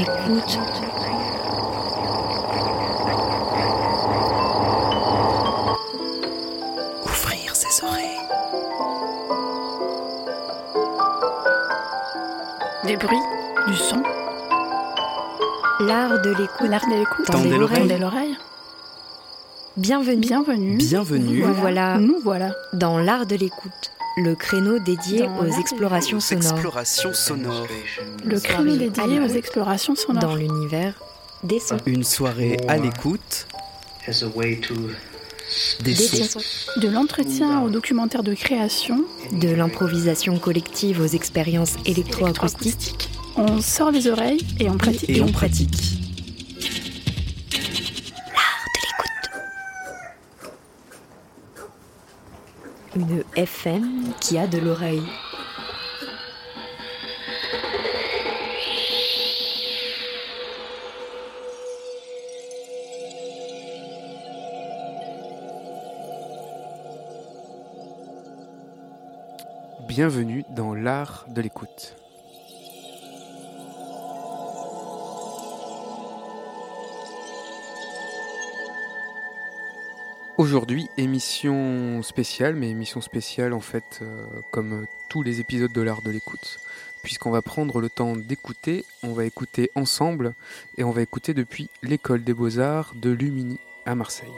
Écoute. Ouvrir ses oreilles. Des bruits, du son, L'art de l'écoute. l'art de l'écoute. Tendez l'oreille. Bienvenue. Bienvenue. Bienvenue Nous voilà Nous voilà. dans l'art de l'écoute, le créneau dédié Dans aux explorations aux sonores explorations sonores. Le créneau dédié aux explorations sonores. dans l'univers des sons. Une soirée à l'écoute as a way to des Des sons. sons. De l'entretien au documentaire de création, De l'improvisation collective aux expériences électroacoustiques. on sort les oreilles et on pratique. Et on pratique. Une FM qui a de l'oreille. Bienvenue dans l'art de l'écoute. Aujourd'hui, émission spéciale, mais émission spéciale en fait euh, comme tous les épisodes de l'art de l'écoute, puisqu'on va prendre le temps d'écouter, on va écouter ensemble, et on va écouter depuis l'école des beaux-arts de Lumini à Marseille.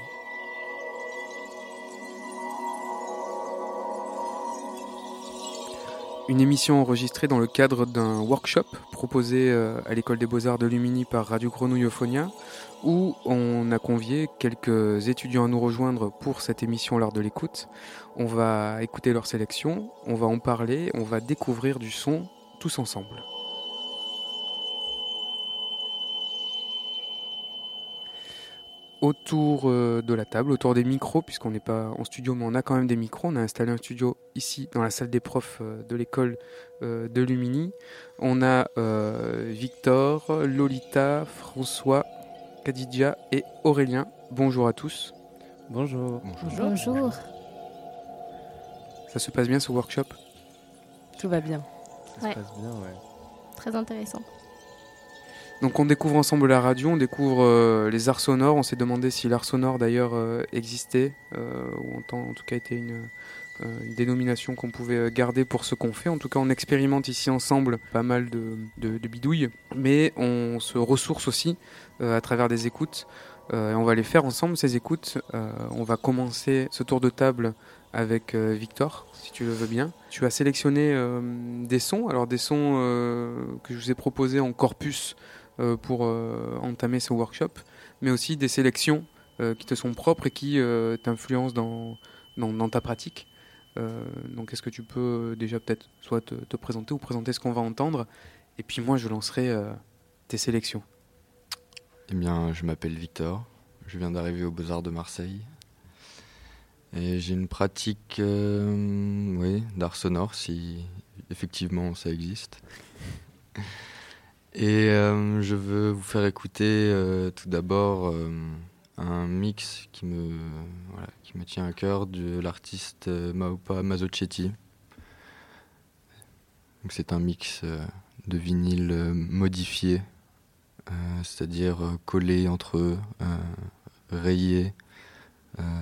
Une émission enregistrée dans le cadre d'un workshop proposé euh, à l'école des beaux-arts de Lumini par Radio Grenouille Euphonia, où on a convié quelques étudiants à nous rejoindre pour cette émission L'Art de l'écoute. On va écouter leur sélection, on va en parler, on va découvrir du son tous ensemble. Autour euh, de la table, autour des micros, puisqu'on n'est pas en studio, mais on a quand même des micros. On a installé un studio ici, dans la salle des profs euh, de l'école euh, de Lumini. On a euh, Victor, Lolita, François, Kadidja et Aurélien. Bonjour à tous. Bonjour. Bonjour, Ça se passe bien ce workshop? Tout va bien. Ça Ouais. se passe bien, ouais. Très intéressant. Donc on découvre ensemble la radio, on découvre euh, les arts sonores. On s'est demandé si l'art sonore d'ailleurs euh, existait, euh, ou en, tout cas était une, dénomination qu'on pouvait garder pour ce qu'on fait. En tout cas on expérimente ici ensemble pas mal de, bidouilles, mais on se ressource aussi à travers des écoutes. Et on va les faire ensemble ces écoutes. On va commencer ce tour de table avec Victor, si tu le veux bien. Tu as sélectionné des sons, alors des sons que je vous ai proposés en corpus pour euh, entamer ce workshop, mais aussi des sélections euh, qui te sont propres et qui euh, t'influencent dans, dans, ta pratique. Euh, donc est-ce que tu peux euh, déjà peut-être soit te, te présenter ou présenter ce qu'on va entendre, et puis moi je lancerai euh, tes sélections. Eh bien, je m'appelle Victor. Je viens d'arriver aux Beaux-Arts de Marseille. Et j'ai une pratique euh, oui, d'art sonore, si effectivement ça existe. Et euh, je veux vous faire écouter euh, tout d'abord euh, un mix qui me, voilà, qui me tient à cœur de l'artiste Maopa Mazzocetti. Donc C'est un mix de vinyle modifié c'est-à-dire collé entre eux, rayé,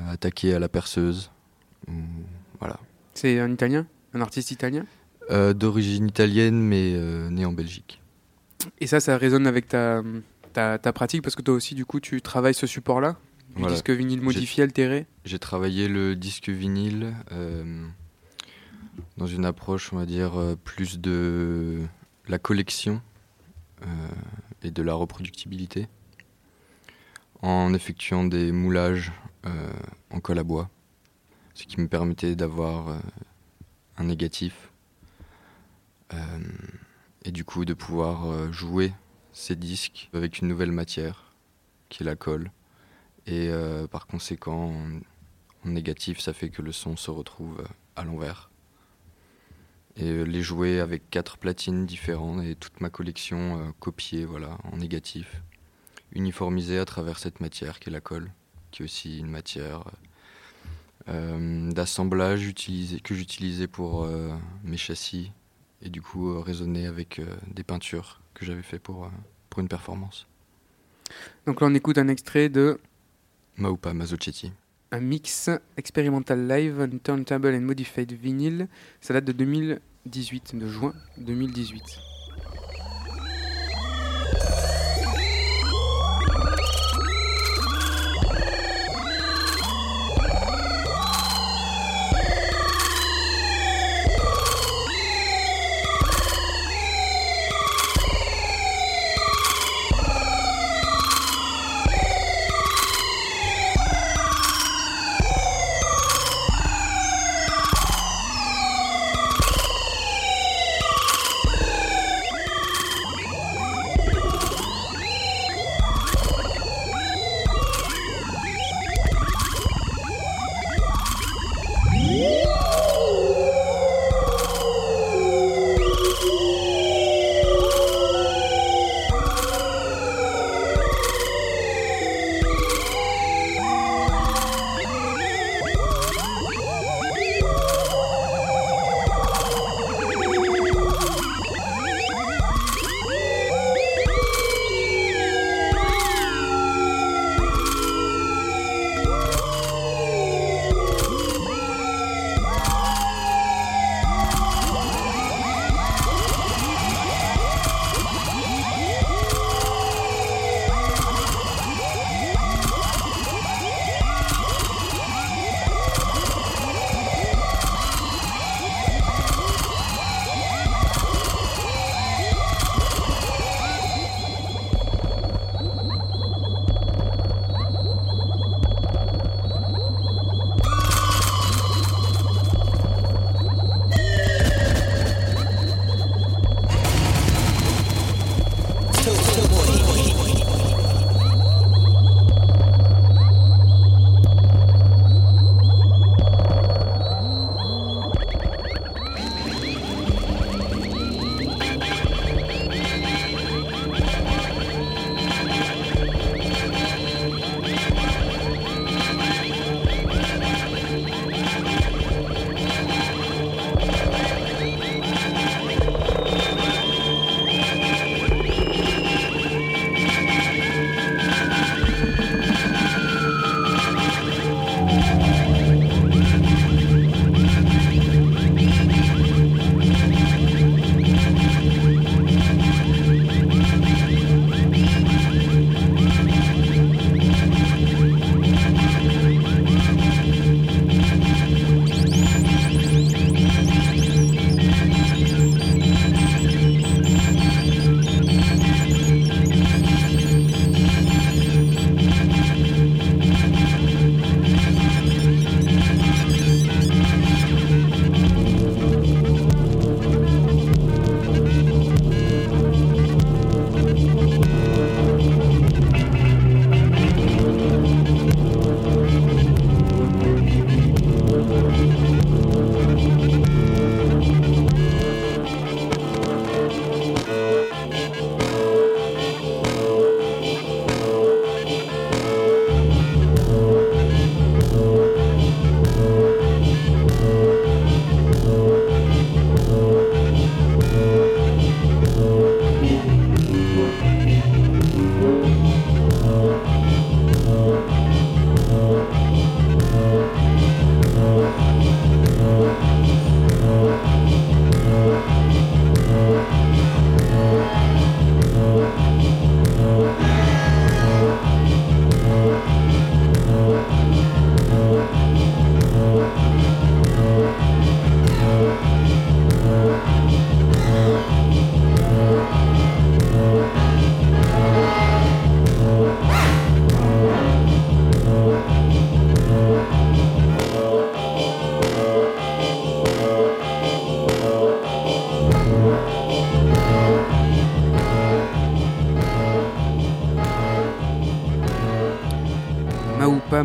attaqué à la perceuse. voilà. C'est un italien? Un artiste italien? D'origine italienne, mais né en Belgique. Et ça, ça résonne avec ta, ta, ta pratique, parce que toi aussi du coup tu travailles ce support-là, du Voilà. disque vinyle modifié, altéré. J'ai travaillé le disque vinyle euh, dans une approche, on va dire, euh, plus de la collection euh, et de la reproductibilité, en effectuant des moulages euh, en colle à bois, ce qui me permettait d'avoir un négatif et du coup de pouvoir euh, jouer ces disques avec une nouvelle matière qui est la colle. Et euh, par conséquent en, négatif ça fait que le son se retrouve euh, à l'envers. Et les jouer avec quatre platines différentes et toute ma collection copiée voilà en négatif uniformisée à travers cette matière qui est la colle qui est aussi une matière euh, d'assemblage que j'utilisais pour mes châssis et du coup euh, résonner avec euh, des peintures que j'avais fait pour, euh, pour une performance. Donc là, on écoute un extrait de Maupa Mazzocetti. un mix expérimental live on turntable and modified vinyl. Ça date de 2018, de juin 2018.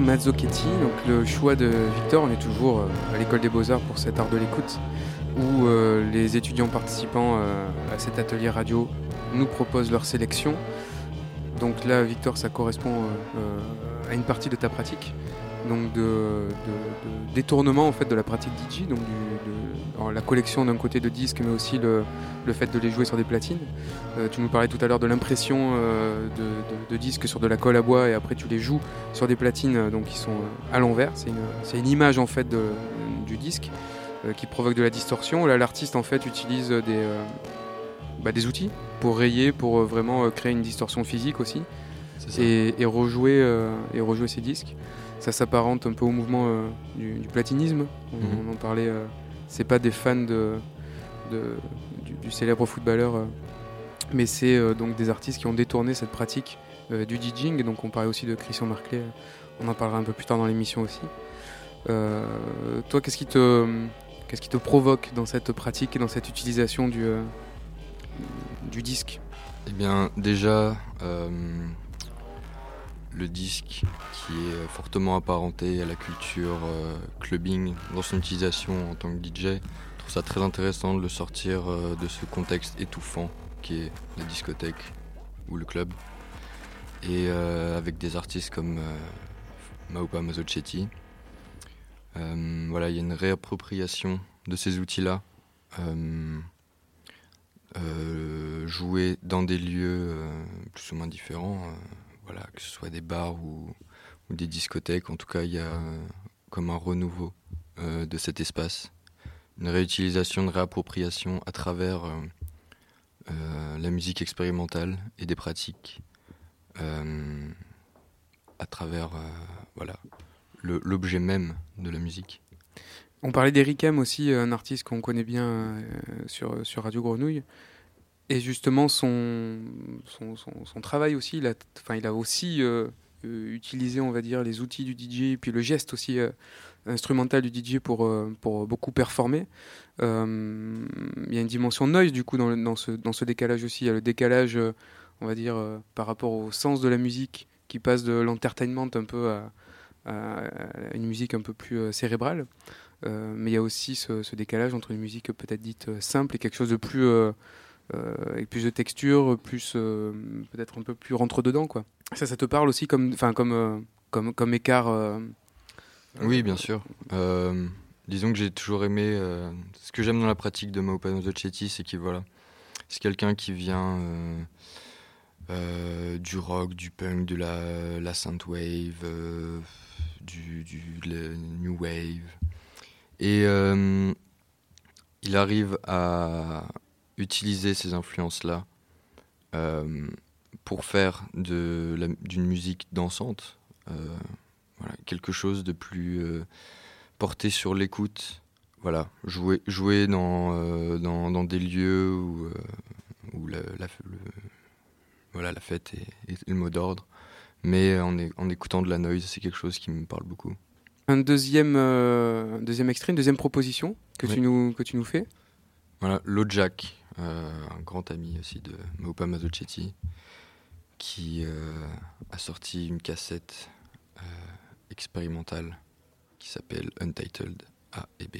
Maupa Mazzochetti, donc le choix de Victor, on est toujours euh, à l'école des beaux-arts pour cet art de l'écoute, où euh, les étudiants participants euh, à cet atelier radio nous proposent leur sélection. Donc là, Victor, ça correspond à une partie de ta pratique. Donc de, de- de détournement en fait de la pratique DJ, donc du- de- alors, la collection d'un côté de disques, mais aussi le, le fait de les jouer sur des platines. Euh, tu nous parlais tout à l'heure de l'impression euh, de, disques sur de la colle à bois et après tu les joues sur des platines euh, donc qui sont à l'envers. C'est une, image en fait du disque euh, qui provoque de la distorsion. Là, l'artiste en fait utilise des, bah, des outils pour rayer, pour vraiment créer une distorsion physique aussi et, et rejouer, euh, et rejouer ces disques. Ça s'apparente un peu au mouvement euh, du, du platinisme. On, Mhm. on en parlait. euh, c'est pas des fans de, de- du, du célèbre footballeur, euh, mais c'est donc des artistes qui ont détourné cette pratique du DJing. Donc on parlait aussi de Christian Marclay. On en parlera un peu plus tard dans l'émission aussi. Toi, qu'est-ce qui te qu'est-ce qui te provoque dans cette pratique et dans cette utilisation du du disque? Eh bien, déjà, le disque qui est fortement apparenté à la culture euh, clubbing dans son utilisation en tant que DJ, je trouve ça très intéressant de le sortir euh, de ce contexte étouffant qui est la discothèque ou le club. Et euh, avec des artistes comme euh, Maupa Mazzocetti, euh, voilà, il y a une réappropriation de ces outils-là. Euh, euh, jouer dans des lieux euh, plus ou moins différents, euh, voilà, que ce soit des bars ou, ou des discothèques. En tout cas, il y a euh, comme un renouveau euh, de cet espace, une réutilisation, une réappropriation à travers euh, la musique expérimentale et des pratiques, à travers voilà l'objet même de la musique. On parlait d'Eric aussi, un artiste qu'on connaît bien sur, sur Radio Grenouille. Et justement, son, son, son- travail aussi, il a, il a aussi utilisé, on va dire, les outils du DJ, puis le geste aussi euh, instrumental du DJ pour, euh, pour beaucoup performer. Euh, il y a une dimension noise, du coup, dans, ce, dans ce décalage aussi. Il y a le décalage, on va dire, par rapport au sens de la musique, qui passe de l'entertainment un peu à, une musique un peu plus cérébrale. Mais il y a aussi ce, décalage entre une musique peut-être dite simple et quelque chose de plus avec plus de texture, plus peut-être un peu plus rentre dedans quoi. Ça, te parle aussi comme, enfin comme, euh, comme comme écart. euh, Oui, bien sûr. Euh, disons que j'ai toujours aimé. euh, ce que j'aime dans la pratique de Maupano Zocetti, c'est qu'il voilà, c'est quelqu'un qui vient euh, euh, du rock, du punk, de la, la synthwave, euh, du, du le new wave, et euh, il arrive à utiliser ces influences-là euh, pour faire d'une musique dansante. euh, voilà, quelque chose de plus euh, porté sur l'écoute. Voilà, jouer, jouer dans, euh, dans, dans des lieux où, où la, la- le- voilà, la fête est, est le mot d'ordre. Mais en, en écoutant de la noise, c'est quelque chose qui me parle beaucoup. Un deuxième, euh, deuxième extrait, une deuxième proposition que Oui. tu nous que tu nous fais? Voilà, euh, un grand ami aussi de Maupa Mazzocetti, qui euh, a sorti une cassette euh, expérimentale qui s'appelle Untitled A et B.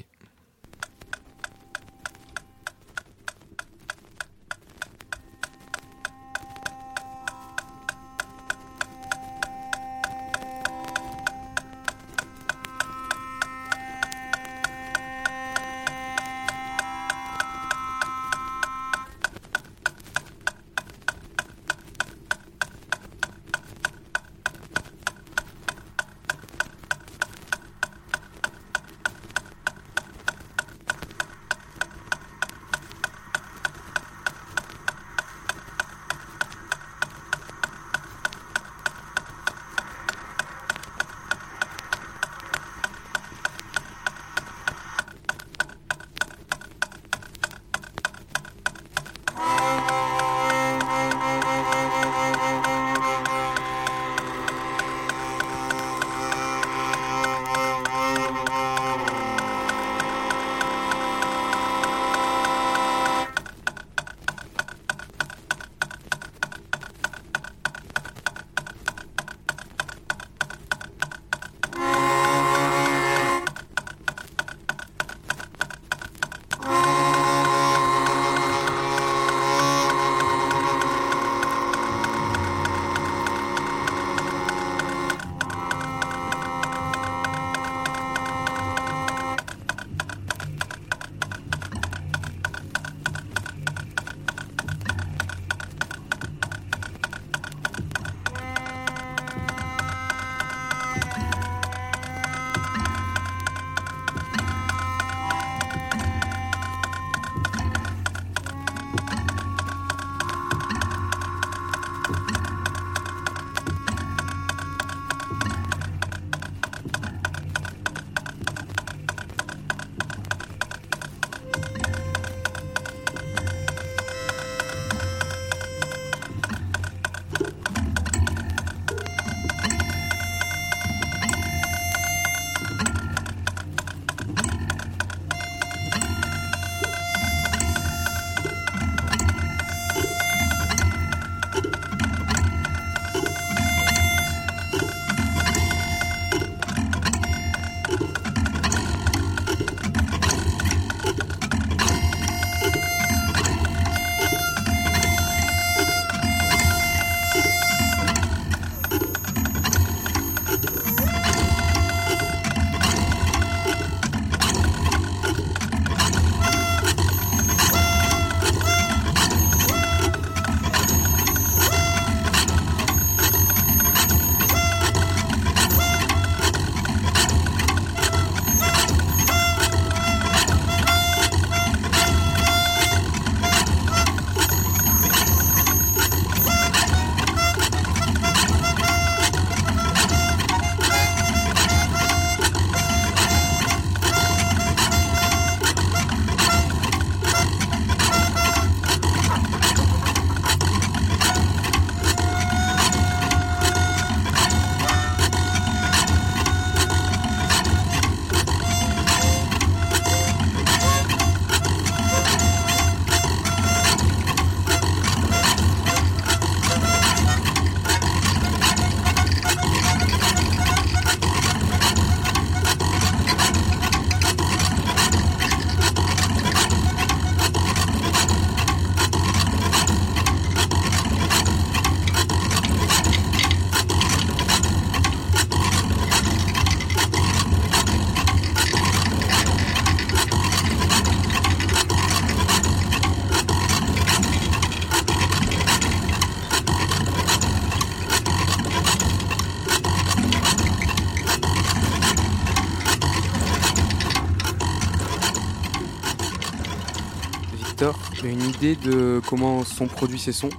de comment sont produits ces sons?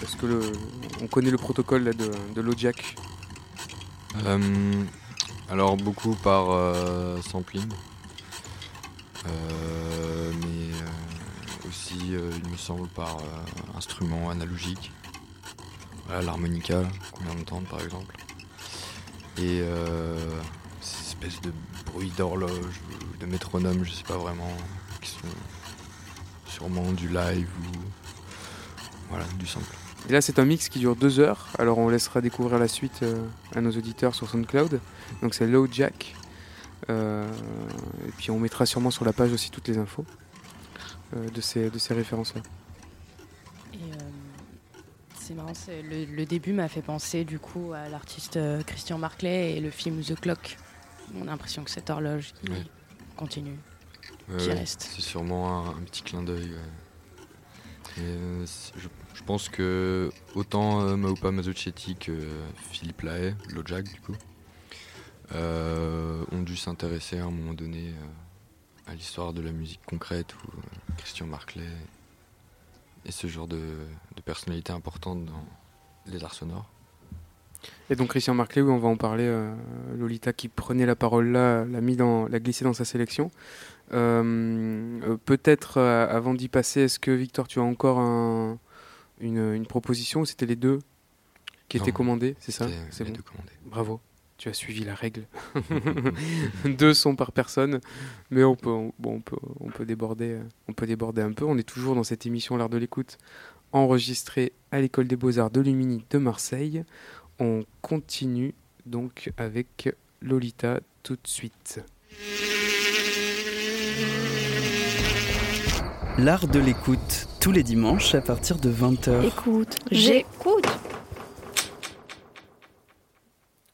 Parce que on connaît le protocole là, de, de. Euh, alors beaucoup par euh, sampling, Euh, mais aussi il me semble par instrument analogique. Voilà, l'harmonica qu'on vient d'entendre par exemple. Et ces espèces de bruits d'horloge ou de métronome, je sais pas vraiment, sûrement du live ou voilà, du sample. Et là, c'est un mix qui dure deux heures. Alors, on laissera découvrir la suite euh, à nos auditeurs sur SoundCloud. Donc, c'est Low Jack. Euh, et puis, on mettra sûrement sur la page aussi toutes les infos euh, de ces, de ces références-là. Et, euh, c'est marrant, c'est- le, le début m'a fait penser du coup à l'artiste Christian Marclay et le film The Clock. On a l'impression que cette horloge Ouais. continue. Ouais, qui ouais, reste. C'est sûrement un, un petit clin d'œil. Et, euh, je, je pense que autant euh, Maoupa Mazzuccetti que Philippe Lahaye, Lojack du coup, euh, ont dû s'intéresser à un moment donné euh, à l'histoire de la musique concrète ou euh, Christian Marclay et ce genre de, de personnalité importante dans les arts sonores. Et donc, Christian Marclay, oui, on va en parler. euh, Lolita qui prenait la parole là, l'a mis dans, l'a glissé dans sa sélection. Euh, euh, Peut-être, euh, avant d'y passer, est-ce que Victor, tu as encore un- une, une proposition ou c'était les deux qui étaient commandés C'est ça C'est les bon. deux commandés. Bravo, tu as suivi la règle. Deux sons par personne, mais on peut, on, bon, on peut, on peut déborder, on peut déborder un peu. On est toujours dans cette émission l'art de l'écoute, enregistrée à l'école des beaux arts de Lumini de Marseille. On continue donc avec Lolita tout de suite. L'art de l'écoute, tous les dimanches à partir de 20h. Écoute, J'écoute.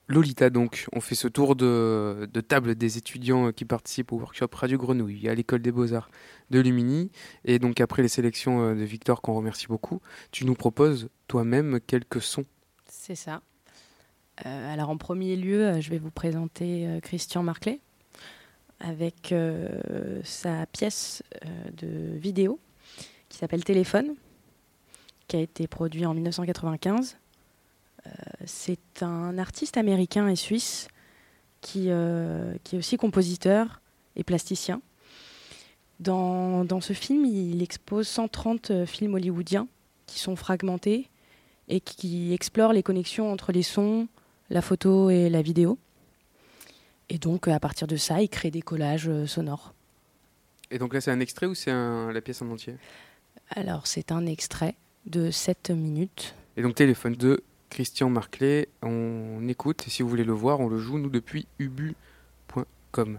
Lolita donc, on fait ce tour de, de table des étudiants qui participent au workshop Radio Grenouille à l'école des beaux-arts de Lumini. Et donc après les sélections euh, de Victor qu'on remercie beaucoup, tu nous proposes toi-même quelques sons. C'est ça. Euh, alors en premier lieu, euh, je vais vous présenter Christian Marclay avec euh, sa pièce euh, de vidéo qui s'appelle Téléphone, qui a été produit en 1995. Euh, C'est un artiste américain et suisse qui, est aussi compositeur et plasticien. Dans, ce film, il expose 130 euh, films hollywoodiens qui sont fragmentés et qui explore les connexions entre les sons, la photo et la vidéo. Et donc, à partir de ça, il crée des collages euh, sonores. Et donc là c'est un extrait ou c'est la pièce en entier? Alors, c'est un extrait de 7 minutes. Et donc téléphone de Christian Marclay, on écoute, et si vous voulez le voir, on le joue nous depuis ubu.com.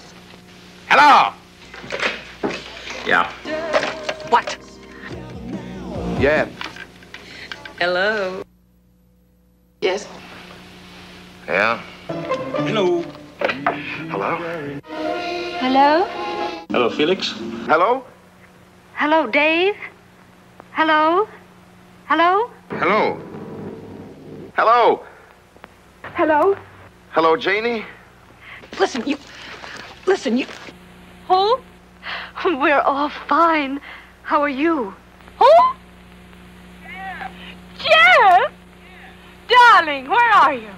Janie. Listen, you. Listen, you. Who? We're all fine. How are you? Who? Jeff! Darling, where are you?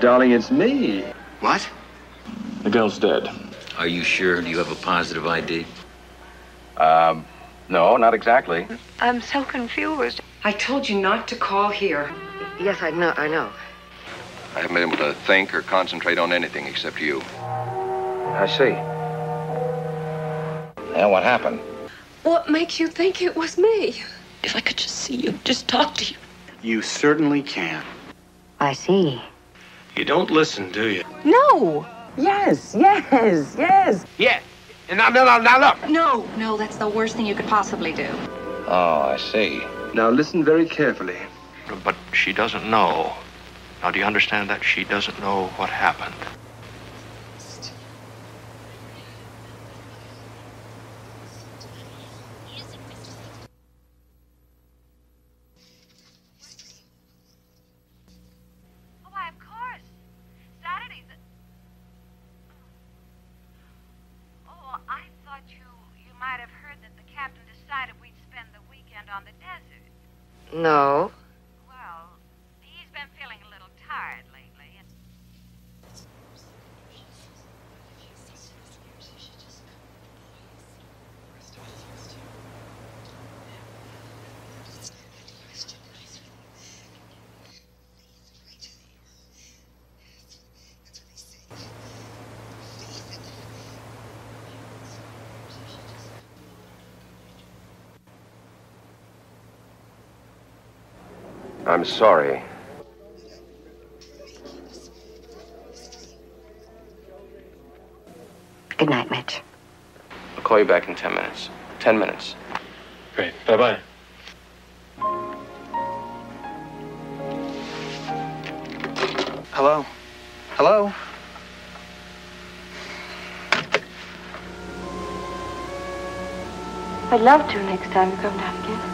Darling, it's me. What? The girl's dead. Are you sure? Do you have a positive ID? Um, no, not exactly. I'm so confused. I told you not to call here. Yes, I know, I know. I haven't been able to think or concentrate on anything except you. I see. Now, what happened? What makes you think it was me? If I could just see you, just talk to you. You certainly can. I see. You don't listen, do you? No! Yes, yes, yes. Yeah. And now, now, now, look. No! No, that's the worst thing you could possibly do. Oh, I see. Now listen very carefully. But she doesn't know. Now, do you understand that? She doesn't know what happened. Why, of course. Saturday, the. Oh, why, of course. Saturday's. Oh, I thought you you might have heard that the captain decided we'd spend the weekend on the desert. No. Well, he's been feeling a little tired lately. And... I'm sorry. Good night, Mitch. I'll call you back in 10 minutes. 10 minutes. Great. Bye bye. Hello? Hello? I'd love to next time you come down again.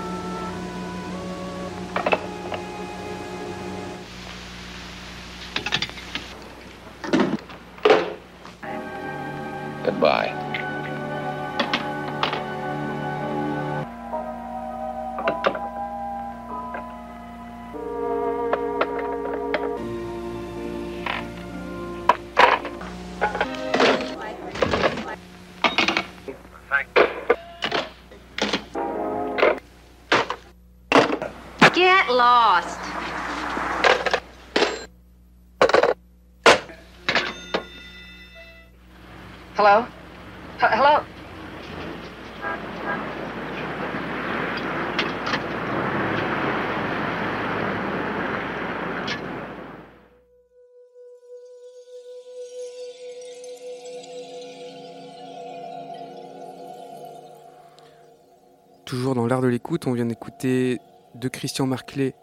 On vient d'écouter de Christian Marclay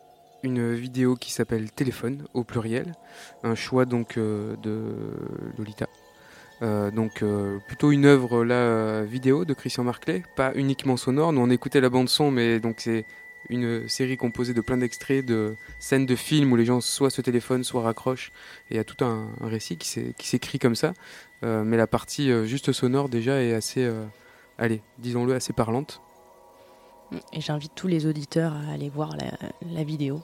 une vidéo qui s'appelle Téléphone au pluriel, un choix donc euh, de Lolita. Euh, donc euh, plutôt une œuvre là vidéo de Christian Marclay, pas uniquement sonore. Nous on écoutait la bande son, mais c'est une série composée de plein d'extraits de scènes de films où les gens soit se téléphonent, soit raccrochent, et il y a tout un, récit qui s'é- qui s'écrit comme ça. Mais la partie juste sonore déjà est assez, allez, disons-le, assez parlante. Et j'invite tous les auditeurs à aller voir la, vidéo.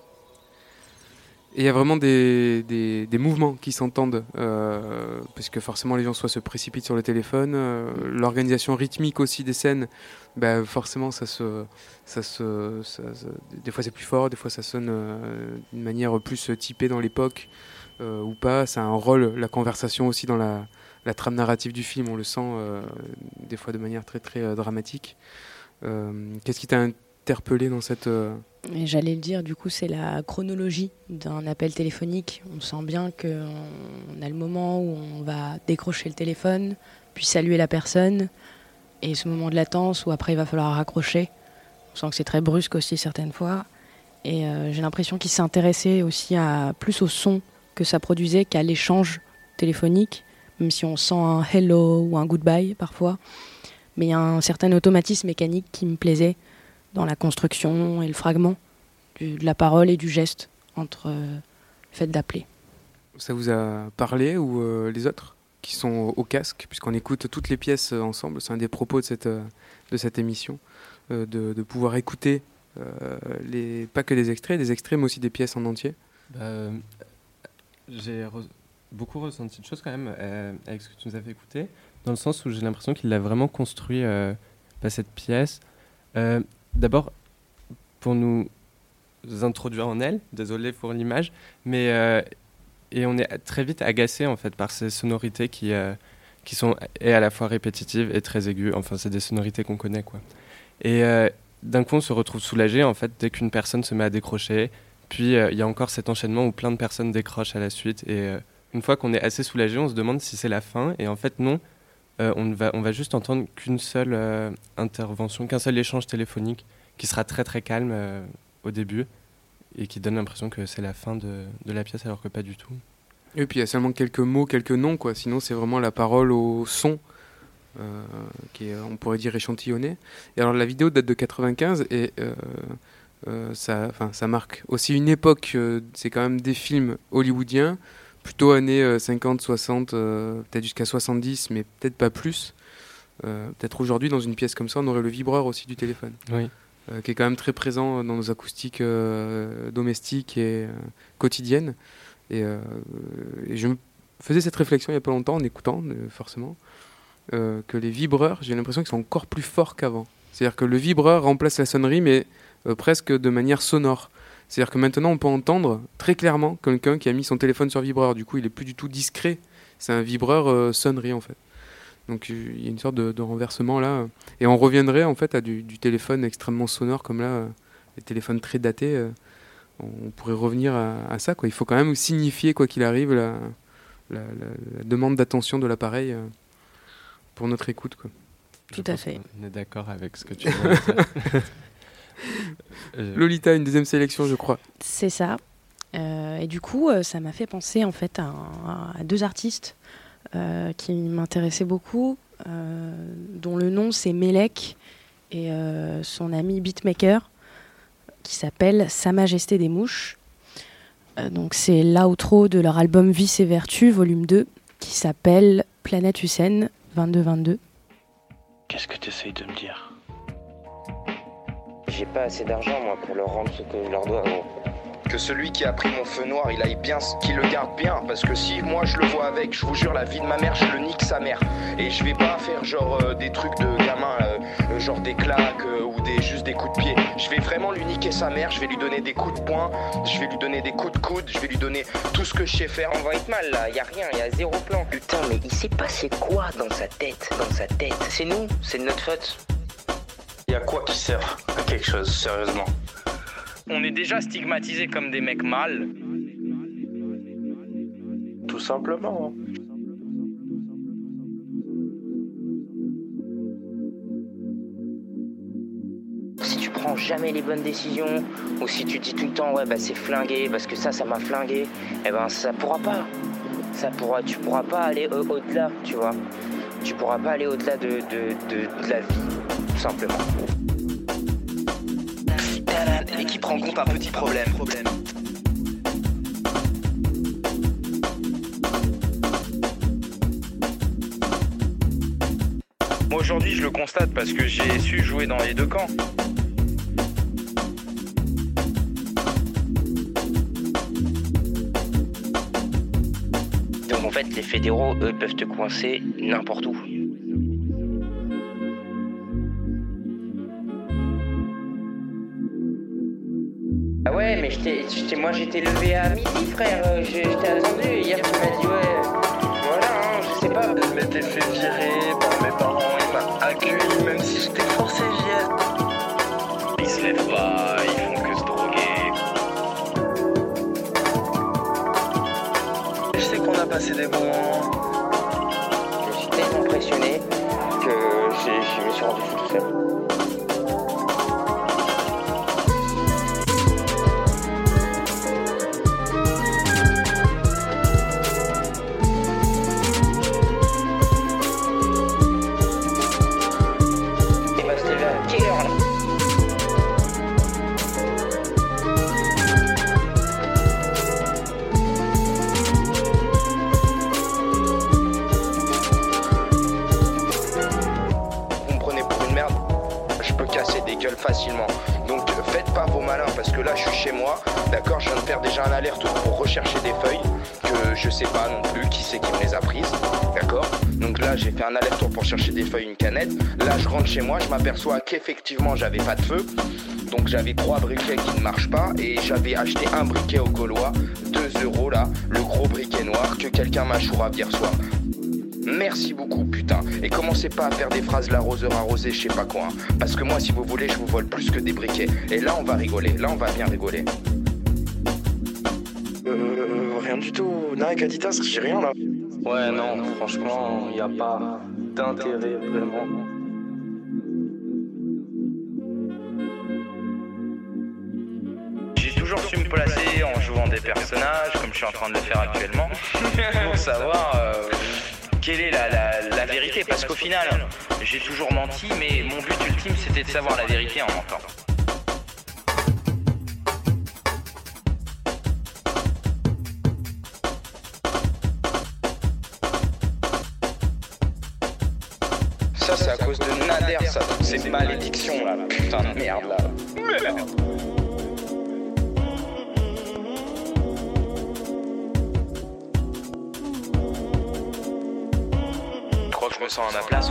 Il y a vraiment des, des, mouvements qui s'entendent, euh, parce que forcément les gens se précipitent sur le téléphone, euh, l'organisation rythmique aussi des scènes, bah, forcément ça se, ça se, des fois c'est plus fort, des fois ça sonne euh, d'une manière plus typée dans l'époque euh, ou pas. Ça a un rôle, la conversation aussi dans la, la trame narrative du film, on le sent des fois de manière très très dramatique. Euh, Qu'est-ce qui t'a t'interpeller dans cette. euh, j'allais le dire, du coup, c'est la chronologie d'un appel téléphonique. On sent bien qu'on a le moment où on va décrocher le téléphone, puis saluer la personne, et ce moment de latence où après il va falloir raccrocher. On sent que c'est très brusque aussi certaines fois. Et euh, j'ai l'impression qu'il s'intéressait aussi à, plus au son que ça produisait qu'à l'échange téléphonique, même si on sent un hello ou un goodbye parfois. Mais il y a un certain automatisme mécanique qui me plaisait dans la construction et le fragment du- de la parole et du geste entre euh, le fait d'appeler. Ça vous a parlé ou euh, les autres qui sont au, casque, puisqu'on écoute toutes les pièces euh, ensemble, c'est un des propos de cette, euh, de cette émission, euh, de, de pouvoir écouter euh, les, pas que des extraits, des extraits, mais aussi des pièces en entier. Bah, j'ai re- beaucoup ressenti de choses quand même euh, avec ce que tu nous as fait écouter, dans le sens où j'ai l'impression qu'il a vraiment construit euh, cette pièce. Euh, D'abord, pour nous introduire en elle, désolé pour l'image, mais euh, et on est très vite agacé en fait par ces sonorités qui, qui sont et à la fois répétitives et très aiguës. Enfin, c'est des sonorités qu'on connaît quoi. Et d'un coup, on se retrouve soulagé en fait dès qu'une personne se met à décrocher. Puis il y a encore cet enchaînement où plein de personnes décrochent à la suite. Et une fois qu'on est assez soulagé, on se demande si c'est la fin. Et en fait, non. Euh, on, va, on va juste entendre qu'une seule euh, intervention, qu'un seul échange téléphonique qui sera très très calme euh, au début et qui donne l'impression que c'est la fin de, de la pièce alors que pas du tout. Et puis il y a seulement quelques mots, quelques noms, quoi. Sinon, c'est vraiment la parole au son, qui est, on pourrait dire, échantillonné. Et alors, la vidéo date de 95 et ça, ça marque aussi une époque. c'est quand même des films hollywoodiens, plutôt années euh, 50, 60, euh, peut-être jusqu'à 70, mais peut-être pas plus. Euh, peut-être aujourd'hui, dans une pièce comme ça, on aurait le vibreur aussi du téléphone. Oui. Euh, qui est quand même très présent dans nos acoustiques euh, domestiques et euh, quotidiennes. Et, euh, et je me faisais cette réflexion il n'y a pas longtemps en écoutant, euh, forcément, euh, que les vibreurs, j'ai l'impression qu'ils sont encore plus forts qu'avant. C'est-à-dire que le vibreur remplace la sonnerie, mais euh, presque de manière sonore. C'est-à-dire que maintenant, on peut entendre très clairement quelqu'un qui a mis son téléphone sur vibreur. Du coup, il est plus du tout discret. C'est un vibreur euh, sonnerie, en fait. Donc, il y a une sorte de, de renversement là. Et on reviendrait, en fait, à du, du téléphone extrêmement sonore, comme là, euh, les téléphones très datés. euh, on pourrait revenir à, à ça. Quoi. Il faut quand même signifier, quoi qu'il arrive, la, la, la- la demande d'attention de l'appareil euh, pour notre écoute. Quoi. Tout à fait. On est d'accord avec ce que tu. Euh, Lolita, une deuxième sélection, je crois. C'est ça. Euh, et du coup, euh, ça m'a fait penser en fait à, deux artistes euh, qui m'intéressaient beaucoup, euh, dont le nom c'est Melek et euh, son ami beatmaker, qui s'appelle Sa Majesté des Mouches. Euh, donc c'est l'outro de leur album Vice et Vertu, volume 2, qui s'appelle Planète Hussein 2222. Qu'est-ce que tu essayes de me dire? J'ai pas assez d'argent moi pour leur rendre ce que je leur dois gros. Que celui qui a pris mon feu noir, il aille bien, qu'il le garde bien. Parce que si moi je le vois avec, je vous jure, la vie de ma mère, je le nique sa mère. Et je vais pas faire genre euh, des trucs de gamin, euh, euh, genre des claques euh, ou des juste des coups de pied. Je vais vraiment lui niquer sa mère, je vais lui donner des coups de poing, je vais lui donner des coups de coude, je vais lui donner tout ce que je sais faire. On va être mal là, y a rien, y a zéro plan. Putain mais il s'est passé quoi dans sa tête Dans sa tête? C'est nous, c'est de notre faute. Quoi qui sert à quelque chose, sérieusement On est déjà stigmatisés comme des mecs mâles. Tout simplement. Si tu prends jamais les bonnes décisions, ou si tu dis tout le temps ouais bah c'est flingué parce que ça ça m'a flingué, eh ben ça pourra pas. Ça pourra, tu pourras pas aller au- au-delà, tu vois. Tu pourras pas aller au-delà de, de, de, de la vie, simplement. Et qui prend compte un petit problème. Moi aujourd'hui je le constate parce que j'ai su jouer dans les deux camps. Donc en fait, les fédéraux, eux, peuvent te coincer n'importe où. Ah ouais, mais t'ai- moi j'étais levé à midi, frère. Je, je t'ai attendu. Hier, tu m'as dit, ouais, voilà, hein, je sais pas. Je m'étais fait virer par mes parents, il m'a accueilli même si j'étais forcé viette. Il se lève là, ils font que se droguer. Je sais qu'on a passé des bons moments. Je me suis tellement impressionné que j'ai- je me suis rendu fou tout seul. Facilement. Donc faites pas vos malins parce que là je suis chez moi, d'accord, je viens de faire déjà un aller-retour pour rechercher des feuilles que je sais pas non plus qui c'est qui me les a prises, d'accord? Donc là j'ai fait un aller-retour pour chercher des feuilles, une canette. Là je rentre chez moi, je m'aperçois qu'effectivement j'avais pas de feu. Donc j'avais trois briquets qui ne marchent pas et j'avais acheté un briquet au Gaulois, 2 euros là, le gros briquet noir que quelqu'un m'a chourave hier soir. Merci beaucoup, putain. Et commencez pas à faire des phrases l'arroseur arrosé, je sais pas quoi. hein. Parce que moi, si vous voulez, je vous vole plus que des briquets. Et là, on va rigoler. Là, on va bien rigoler. Euh, rien du tout. Nike, Adidas, j'ai rien là. Ouais, non, franchement, il n'y a pas d'intérêt vraiment. J'ai toujours su me placer en jouant des personnages, comme je suis en train de le faire actuellement, pour savoir euh, quelle est la, la- la vérité? Parce qu'au final, j'ai toujours menti, mais mon but ultime, c'était de savoir la vérité en mentant. Ça, c'est à cause de Nader, ça. Ces malédictions là. Putain de merde là. Merde. Me sens à ma place,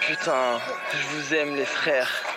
Putain, je vous aime les frères.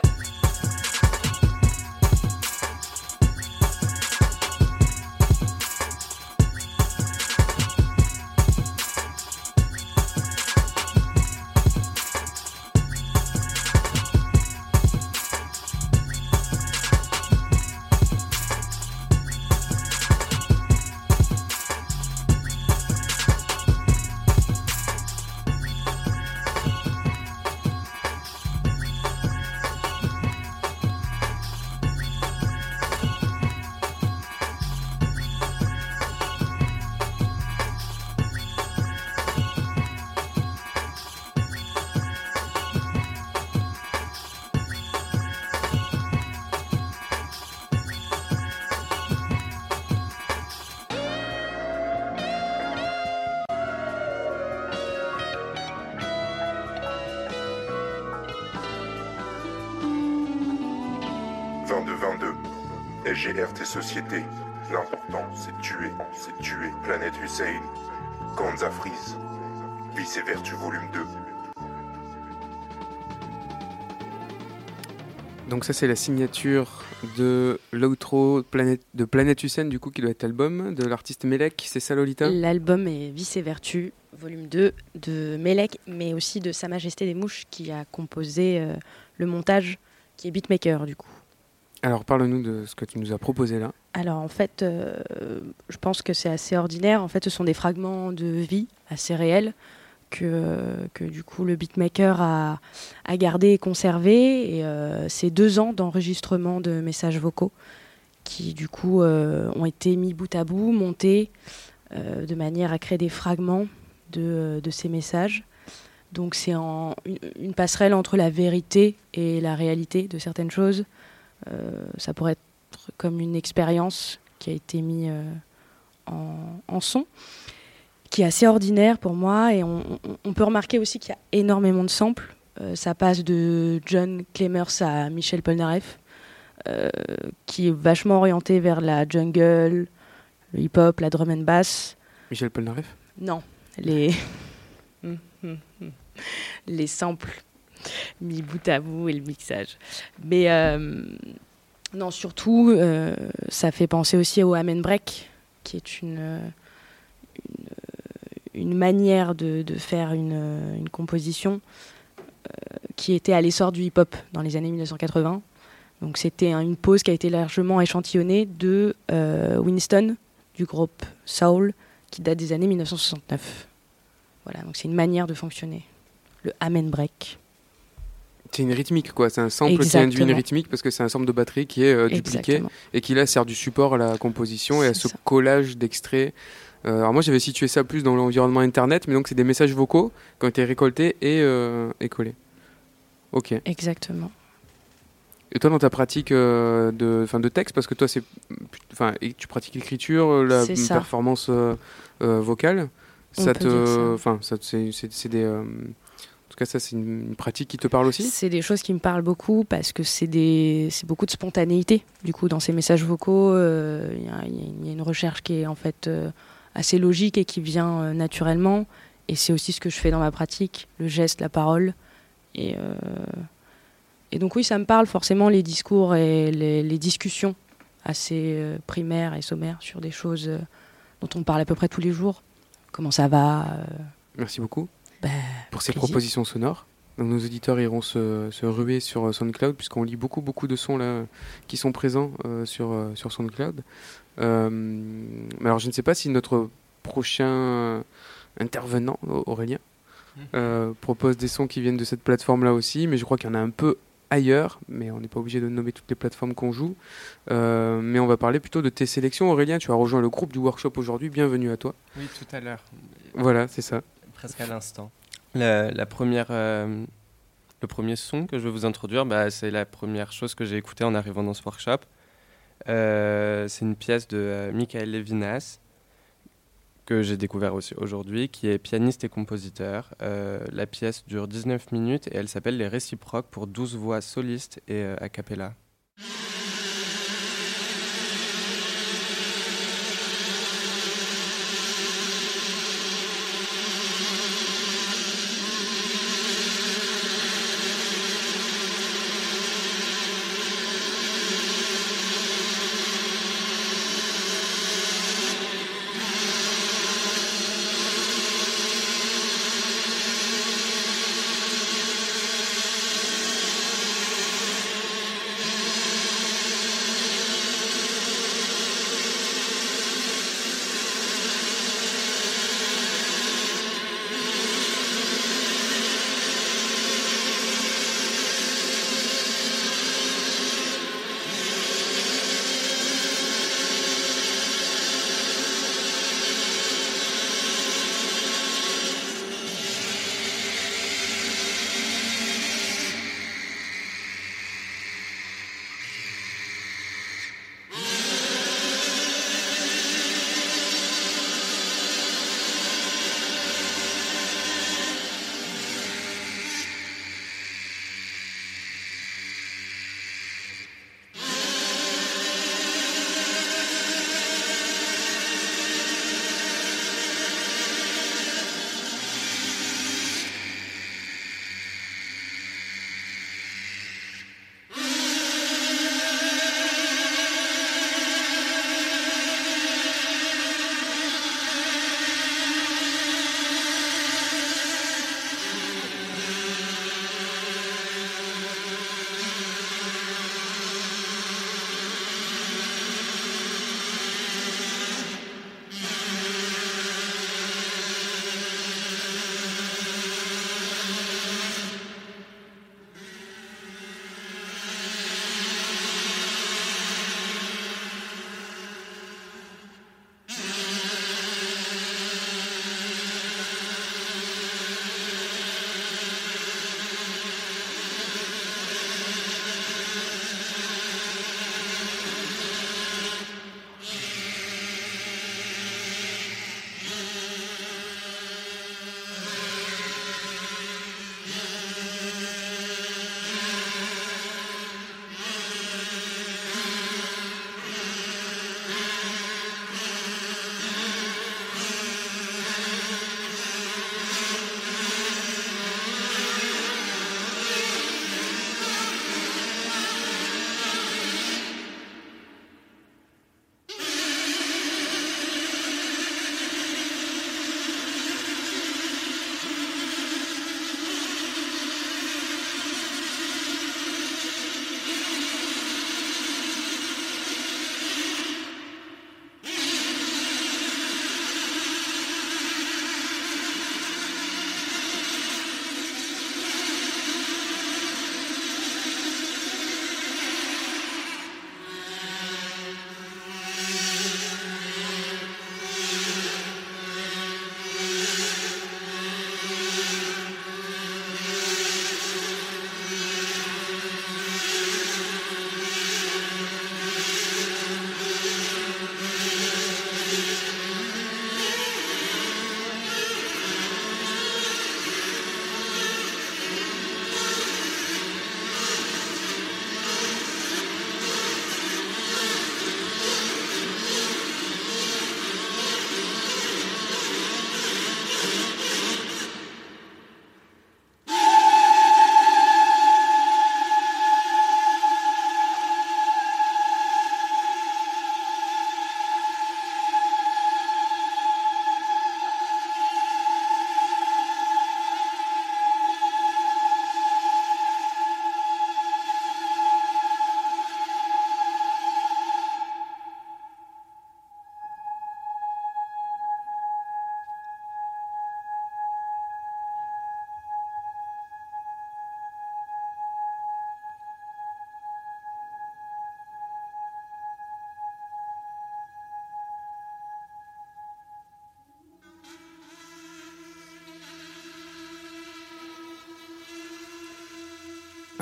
Société. L'important, c'est de tuer, c'est de tuer. Planète Hussein, Gonza Freeze, Vice et Vertu Volume 2. Donc ça c'est la signature de l'outro Planète, de Planète Hussein du coup qui doit être l'album de l'artiste Melek, c'est ça Lolita? L'album est Vice et Vertu, volume 2 de Melek, mais aussi de Sa Majesté des Mouches qui a composé euh, le montage, qui est beatmaker du coup. Alors parle-nous de ce que tu nous as proposé là. Alors en fait, euh, je pense que c'est assez ordinaire. En fait, ce sont des fragments de vie assez réels que, que du coup le beatmaker a, a gardé et conservé. Et euh, c'est deux ans d'enregistrement de messages vocaux qui du coup euh, ont été mis bout à bout, montés de manière à créer des fragments de, de ces messages. Donc c'est une passerelle entre la vérité et la réalité de certaines choses. Euh, ça pourrait être comme une expérience qui a été mise euh, en, en son, qui est assez ordinaire pour moi. Et on, on- on peut remarquer aussi qu'il y a énormément de samples. Euh, ça passe de John Clemers à Michel Polnareff, euh, qui est vachement orienté vers la jungle, le hip-hop, la drum and bass. Michel Polnareff? Non, les les samples mis bout à bout et le mixage. Mais euh, non, surtout, euh, ça fait penser aussi au Amen Break, qui est une, une, manière de, faire une, composition euh, qui était à l'essor du hip-hop dans les années 1980. Donc c'était un- une pause qui a été largement échantillonnée de Winston, du groupe Soul, qui date des années 1969. Voilà, donc c'est une manière de fonctionner. Le Amen Break. C'est une rythmique, quoi. C'est un sample qui induit une Exactement. rythmique parce que c'est un sample de batterie qui est euh, dupliqué Exactement. et qui là sert du support à la composition et à ce ça. collage d'extraits. Euh, alors moi j'avais situé ça plus dans l'environnement internet, mais donc c'est des messages vocaux qui ont été récoltés et, euh, et collés. Ok. Exactement. Et toi dans ta pratique de, fin, de texte, parce que toi c'est, enfin, tu pratiques l'écriture, la performance vocale, On ça te, enfin, c'est, des, cas ça c'est une, pratique qui te parle aussi. C'est des choses qui me parlent beaucoup parce que c'est des, beaucoup de spontanéité. Du coup, dans ces messages vocaux, euh, il y, a- il y a une recherche qui est en fait euh, assez logique et qui vient euh, naturellement. Et c'est aussi ce que je fais dans ma pratique, le geste, la parole. Et, et donc oui, ça me parle forcément les discours et les, les discussions assez primaires et sommaires sur des choses dont on parle à peu près tous les jours. Comment ça va Merci beaucoup bah, pour ces plaisir. propositions sonores. Donc, nos auditeurs iront se, se ruer sur euh, SoundCloud puisqu'on lit beaucoup beaucoup de sons là qui sont présents euh, sur euh, sur SoundCloud. Euh, mais alors je ne sais pas si notre prochain intervenant Au- Aurélien euh, propose des sons qui viennent de cette plateforme là aussi, mais je crois qu'il y en a un peu ailleurs, mais on n'est pas obligé de nommer toutes les plateformes qu'on joue. Euh, mais on va parler plutôt de tes sélections. Aurélien, tu as rejoint le groupe du workshop aujourd'hui. Bienvenue à toi. Oui, tout à l'heure. Voilà, c'est ça. Presque à l'instant. La, première, euh, le premier son que je vais vous introduire, bah, c'est la première chose que j'ai écoutée en arrivant dans ce workshop. Euh, c'est une pièce de euh, Michael Levinas que j'ai découvert aussi aujourd'hui, qui est pianiste et compositeur. La pièce dure 19 minutes et elle s'appelle Les Réciproques pour 12 voix solistes et a cappella.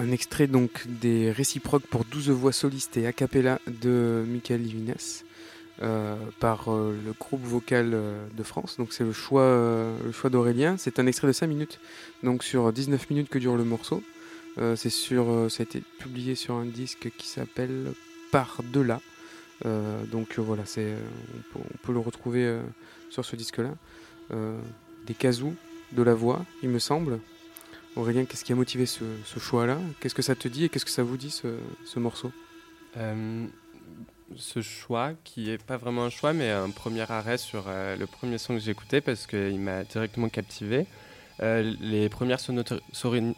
Un extrait donc des réciproques pour 12 voix solistes et a cappella de Michael Livines euh, par euh, le groupe vocal euh, de France. Donc c'est le choix, choix d'Aurélien. C'est un extrait de 5 minutes, donc sur 19 minutes que dure le morceau. C'est sur, ça a été publié sur un disque qui s'appelle Par delà. Euh, donc voilà, c'est, on, peut, on peut le retrouver sur ce disque-là. Des casous, de la voix, il me semble. Aurélien, qu'est-ce qui a motivé ce, choix-là? Qu'est-ce que ça te dit et qu'est-ce que ça vous dit ce, ce morceau? Euh, ce choix, qui est pas vraiment un choix, mais un premier arrêt sur euh, le premier son que j'ai écouté parce qu'il m'a directement captivé. Euh, les premières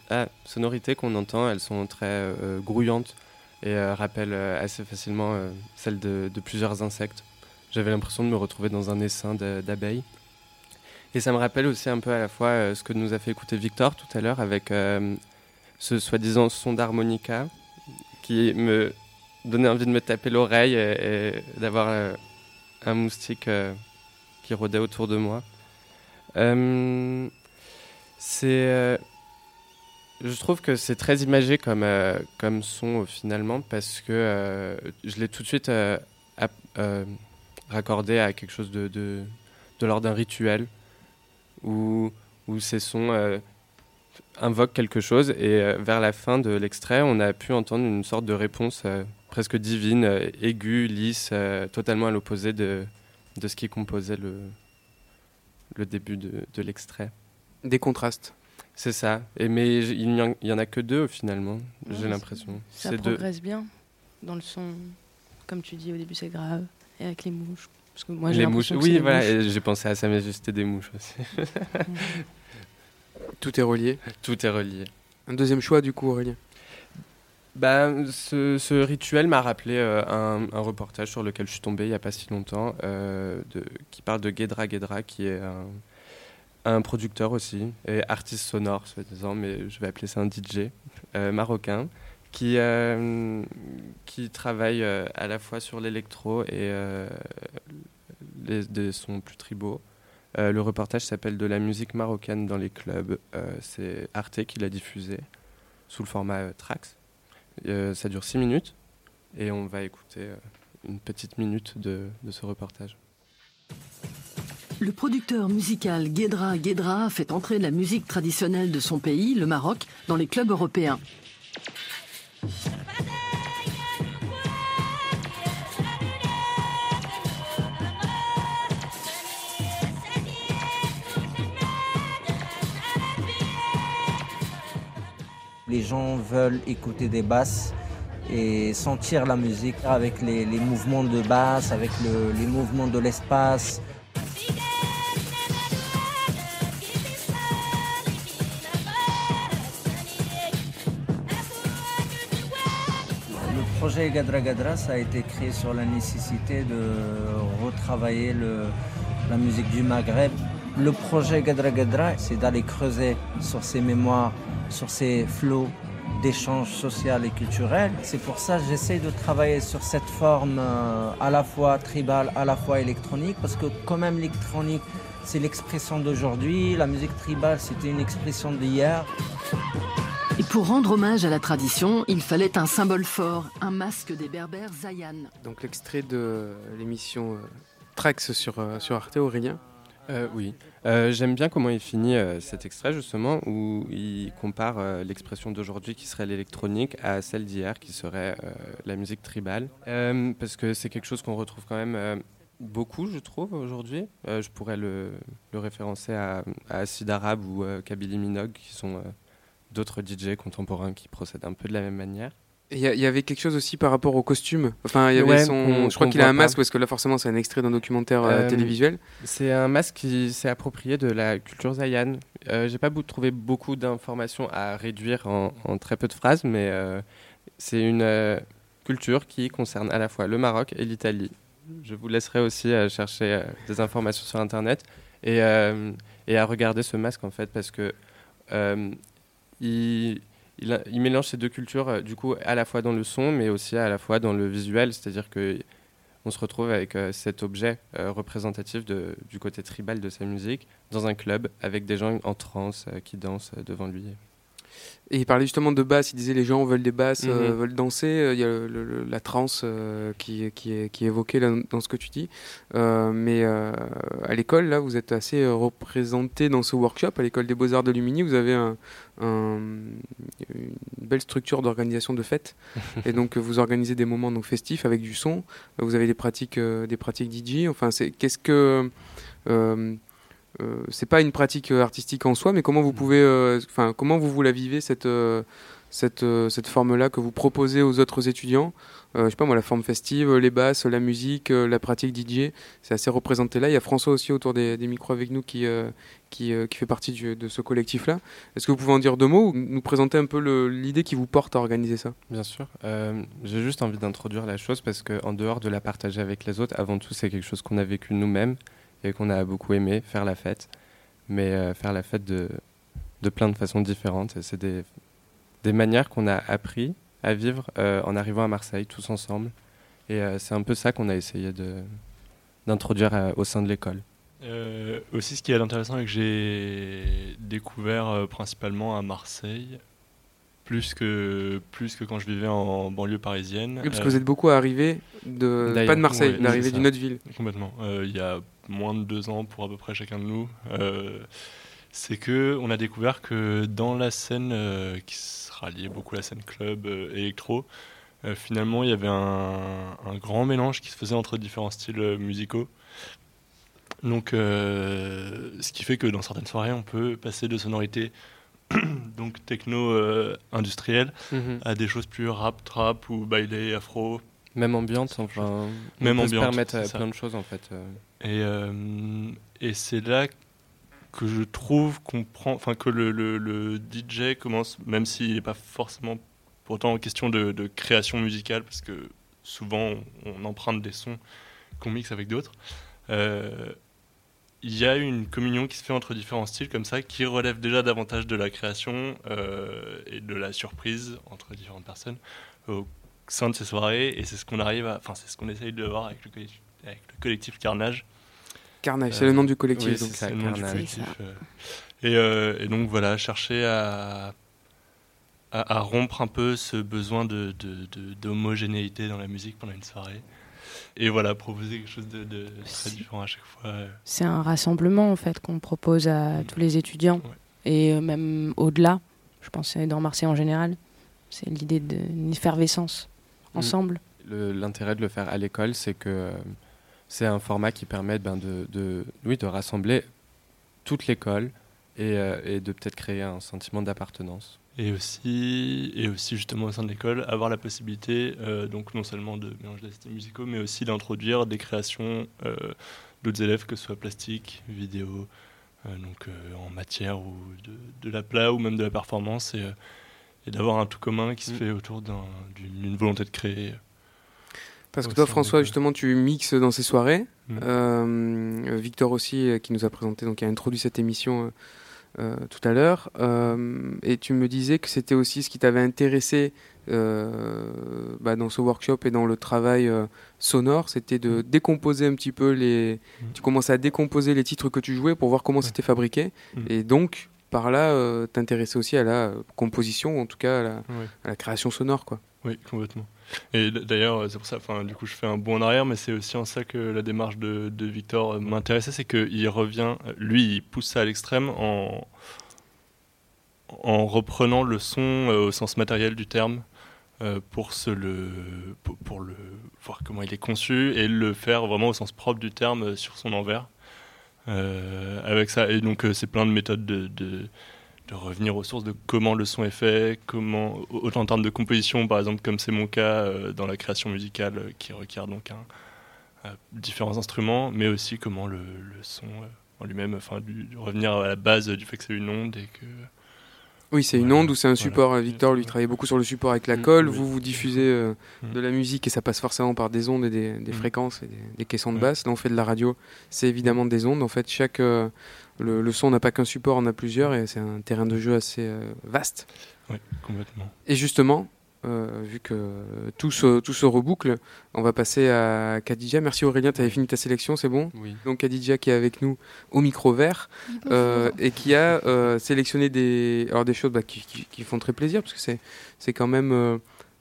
ah, sonorités qu'on entend, elles sont très grouillantes et rappellent assez facilement celles de, de plusieurs insectes. J'avais l'impression de me retrouver dans un essaim d'abeilles. Et ça me rappelle aussi un peu à la fois euh, ce que nous a fait écouter Victor tout à l'heure avec euh, ce soi-disant son d'harmonica qui me donnait envie de me taper l'oreille et, d'avoir euh, un moustique qui rôdait autour de moi. C'est, je trouve que c'est très imagé comme, comme son finalement parce que je l'ai tout de suite raccordé à quelque chose de, de, de l'ordre d'un rituel où, où ces sons euh, invoquent quelque chose et euh, vers la fin de l'extrait, on a pu entendre une sorte de réponse euh, presque divine, euh, aiguë, lisse, euh, totalement à l'opposé de, de ce qui composait le, le début de, de l'extrait. Des contrastes. C'est ça. Et mais il n'y en, il y en a que deux finalement, j'ai l'impression. Ça deux. progresse bien dans le son. Comme tu dis au début, c'est grave. Et avec les mouches. Parce que moi, j'ai les mouches, oui, les voilà, j'ai pensé à Sa Majesté des mouches aussi. Tout est relié. Tout est relié. Un deuxième choix du coup, Aurélien. Bah, ce, ce rituel m'a rappelé euh, un, un reportage sur lequel je suis tombé il n'y a pas si longtemps, euh, de, qui parle de Guedra Guedra, qui est un, un producteur aussi, et artiste sonore, soi-disant, mais je vais appeler ça un DJ euh, marocain, qui, euh, qui travaille euh, à la fois sur l'électro et euh, les, des sons plus tribaux. Euh, le reportage s'appelle De la musique marocaine dans les clubs. Euh, C'est Arte qui l'a diffusé sous le format euh, Trax. Ça dure 6 minutes et on va écouter une petite minute de, ce reportage. Le producteur musical Guedra Guedra fait entrer la musique traditionnelle de son pays, le Maroc, dans les clubs européens. Les gens veulent écouter des basses et sentir la musique avec les, mouvements de basse, avec le- les mouvements de l'espace. Le projet Gadra Gadra, ça a été créé sur la nécessité de retravailler le- la musique du Maghreb. Le projet Gadra Gadra, c'est d'aller creuser sur ces mémoires, sur ces flots d'échanges social et culturel. C'est pour ça que j'essaie de travailler sur cette forme euh, à la fois tribale, à la fois électronique, parce que quand même l'électronique, c'est l'expression d'aujourd'hui, la musique tribale, c'était une expression d'hier. Et pour rendre hommage à la tradition, il fallait un symbole fort, un masque des berbères Zayan. Donc l'extrait de l'émission euh, Trax sur, euh, sur Arte, Aurélien. Euh, oui. Euh, J'aime bien comment il finit euh, cet extrait justement où il compare euh, l'expression d'aujourd'hui qui serait l'électronique à celle d'hier qui serait la musique tribale. Parce que c'est quelque chose qu'on retrouve quand même beaucoup, je trouve, aujourd'hui. Je pourrais le, référencer à, à Acid Arabe ou Kabylie Minogue qui sont d'autres DJ contemporains qui procèdent un peu de la même manière. Il y, avait quelque chose aussi par rapport au costume. Enfin, il y avait Ouais, son. je crois qu'il a un masque pas. parce que là, forcément, c'est un extrait d'un documentaire euh, Euh, télévisuel. C'est un masque qui s'est approprié de la culture Zayan. Euh, J'ai pas trouvé beaucoup d'informations à réduire en, en très peu de phrases, mais euh, c'est une culture qui concerne à la fois le Maroc et l'Italie. Je vous laisserai aussi chercher des informations sur Internet et, et à regarder ce masque en fait parce que il, il, mélange ces deux cultures euh, du coup à la fois dans le son mais aussi à la fois dans le visuel, c'est-à-dire que on se retrouve avec euh, cet objet euh, représentatif du côté tribal de sa musique dans un club avec des gens en transe qui dansent devant lui. Et il parlait justement de basse, il disait les gens veulent des basses, euh, Mhm. veulent danser, Euh, il y a le- le- le- la trance euh, qui, qui, est, qui est évoquée là, dans ce que tu dis. Euh, mais euh, à l'école, là, vous êtes assez euh, représenté dans ce workshop, à l'école des beaux-arts de Lumini, vous avez un, un- une belle structure d'organisation de fêtes. et donc vous organisez des moments donc, festifs avec du son, vous avez des pratiques, euh, des pratiques DJ, enfin c'est qu'est-ce que... euh, c'est pas une pratique euh, artistique en soi, mais comment vous pouvez, euh, enfin, comment vous vous la vivez cette euh, cette cette forme-là que vous proposez aux autres étudiants? Je sais pas moi, la forme festive, les basses, la musique, la pratique DJ, c'est assez représenté là. Il y a François aussi autour des, des micros avec nous qui qui, qui fait partie du- de ce collectif-là. Est-ce que vous pouvez en dire deux mots ou nous présenter un peu l'idée qui vous porte à organiser ça? Bien sûr. J'ai juste envie d'introduire la chose parce qu'en dehors de la partager avec les autres, avant tout, c'est quelque chose qu'on a vécu nous-mêmes et qu'on a beaucoup aimé, faire la fête. Mais euh, faire la fête de, de plein de façons différentes. Et C'est des, des manières qu'on a appris à vivre euh, en arrivant à Marseille, tous ensemble. Et euh, c'est un peu ça qu'on a essayé de- d'introduire euh, au sein de l'école. Euh, aussi, ce qui est intéressant et que j'ai découvert euh, principalement à Marseille, plus que, plus que quand je vivais en banlieue parisienne. Oui, parce que vous êtes beaucoup arrivé de pas de Marseille, ouais, d'arriver d'une autre ville. Complètement. Euh, il y a moins de deux ans pour à peu près chacun de nous. euh, c'est que on a découvert que dans la scène euh, qui se ralliait beaucoup à la scène club euh, électro, finalement il y avait un, un grand mélange qui se faisait entre différents styles musicaux. Donc, ce qui fait que dans certaines soirées, on peut passer de sonorités donc techno euh, Mhm. à des choses plus rap, trap ou bailé, afro. Même ambiance, enfin. on Même peut ambiance. se permettre plein de choses en fait. Euh. Et, c'est là que je trouve qu'on prend, enfin que le, DJ commence, même s'il n'est pas forcément pour autant en question de, création musicale, parce que souvent on, emprunte des sons qu'on mixe avec d'autres. euh, il y a une communion qui se fait entre différents styles comme ça, qui relève déjà davantage de la création euh, et de la surprise entre différentes personnes au sein de ces soirées. Et c'est ce qu'on arrive enfin c'est ce qu'on essaye de voir avec le collectif, avec le collectif Carnage. Carnage, c'est le nom du collectif, oui, donc. le nom du collectif. Euh. Et, euh, et donc voilà, chercher à, à, à rompre un peu ce besoin de, de- de- d'homogénéité dans la musique pendant une soirée. Et voilà, proposer quelque chose de, de très différent à chaque fois. euh. C'est un rassemblement en fait qu'on propose à tous les étudiants et euh, même au-delà. Je pense dans Marseille en général, c'est l'idée d'une effervescence ensemble. Le- L'intérêt de le faire à l'école, c'est que euh, c'est un format qui permet ben, de, de- oui, de rassembler toute l'école et, euh, et de peut-être créer un sentiment d'appartenance. Et aussi, et aussi justement au sein de l'école, avoir la possibilité, euh, donc non seulement de mélanger des styles musicaux, mais aussi d'introduire des créations euh, d'autres élèves, que ce soit plastique, vidéo, donc en matière ou de, de la plat ou même de la performance, et, et d'avoir un tout commun qui se fait autour d'un- d'une d'une volonté de créer. Parce que toi, François, justement, tu mixes dans ces soirées. Mhm. Euh, Victor aussi, euh, qui nous a présenté, donc qui a introduit cette émission euh, tout à l'heure. Euh, et tu me disais que c'était aussi ce qui t'avait intéressé bah, dans ce workshop et dans le travail sonore, c'était de décomposer un petit peu les. Tu commençais à décomposer les titres que tu jouais pour voir comment c'était fabriqué. Et donc, par là, t'intéresser aussi à la composition, ou en tout cas à la, Ouais. à la création sonore, quoi. Oui, complètement. Et d'ailleurs, euh, c'est pour ça, enfin, du coup, je fais un bond en arrière, mais c'est aussi en ça que la démarche de, Victor euh, m'intéressait, c'est qu'il revient, euh, lui, il pousse ça à l'extrême en, en reprenant le son au sens matériel du terme pour, se le, pour, le voir comment il est conçu et le faire vraiment au sens propre du terme sur son envers. Avec ça, et donc c'est plein de méthodes de, de, de revenir aux sources de comment le son est fait, comment, autant en termes de composition, par exemple, comme c'est mon cas euh, dans la création musicale euh, qui requiert donc un, euh, différents instruments, mais aussi comment le, le son euh, en lui-même, enfin, revenir à la base du fait que c'est une onde et que. Oui, c'est une onde ou c'est un support. Victor, lui, travaillait beaucoup sur le support avec la Mm, colle. oui. Vous, vous diffusez euh, de la musique et ça passe forcément par des ondes et des, des Mm. fréquences et des, des caissons de basse. Là, on fait de la radio. C'est évidemment des ondes. En fait, chaque, euh, le, le son n'a pas qu'un support, on a plusieurs et c'est un terrain de jeu assez euh, vaste. Oui, complètement. Et justement, euh, vu que tout se, tout se reboucle, on va passer à Khadija. Merci Aurélien, tu avais fini ta sélection, c'est bon? Oui. Donc Khadija qui est avec nous au micro vert euh, et qui a euh, sélectionné des, alors des choses bah, qui, qui- qui font très plaisir parce que c'est, c'est quand même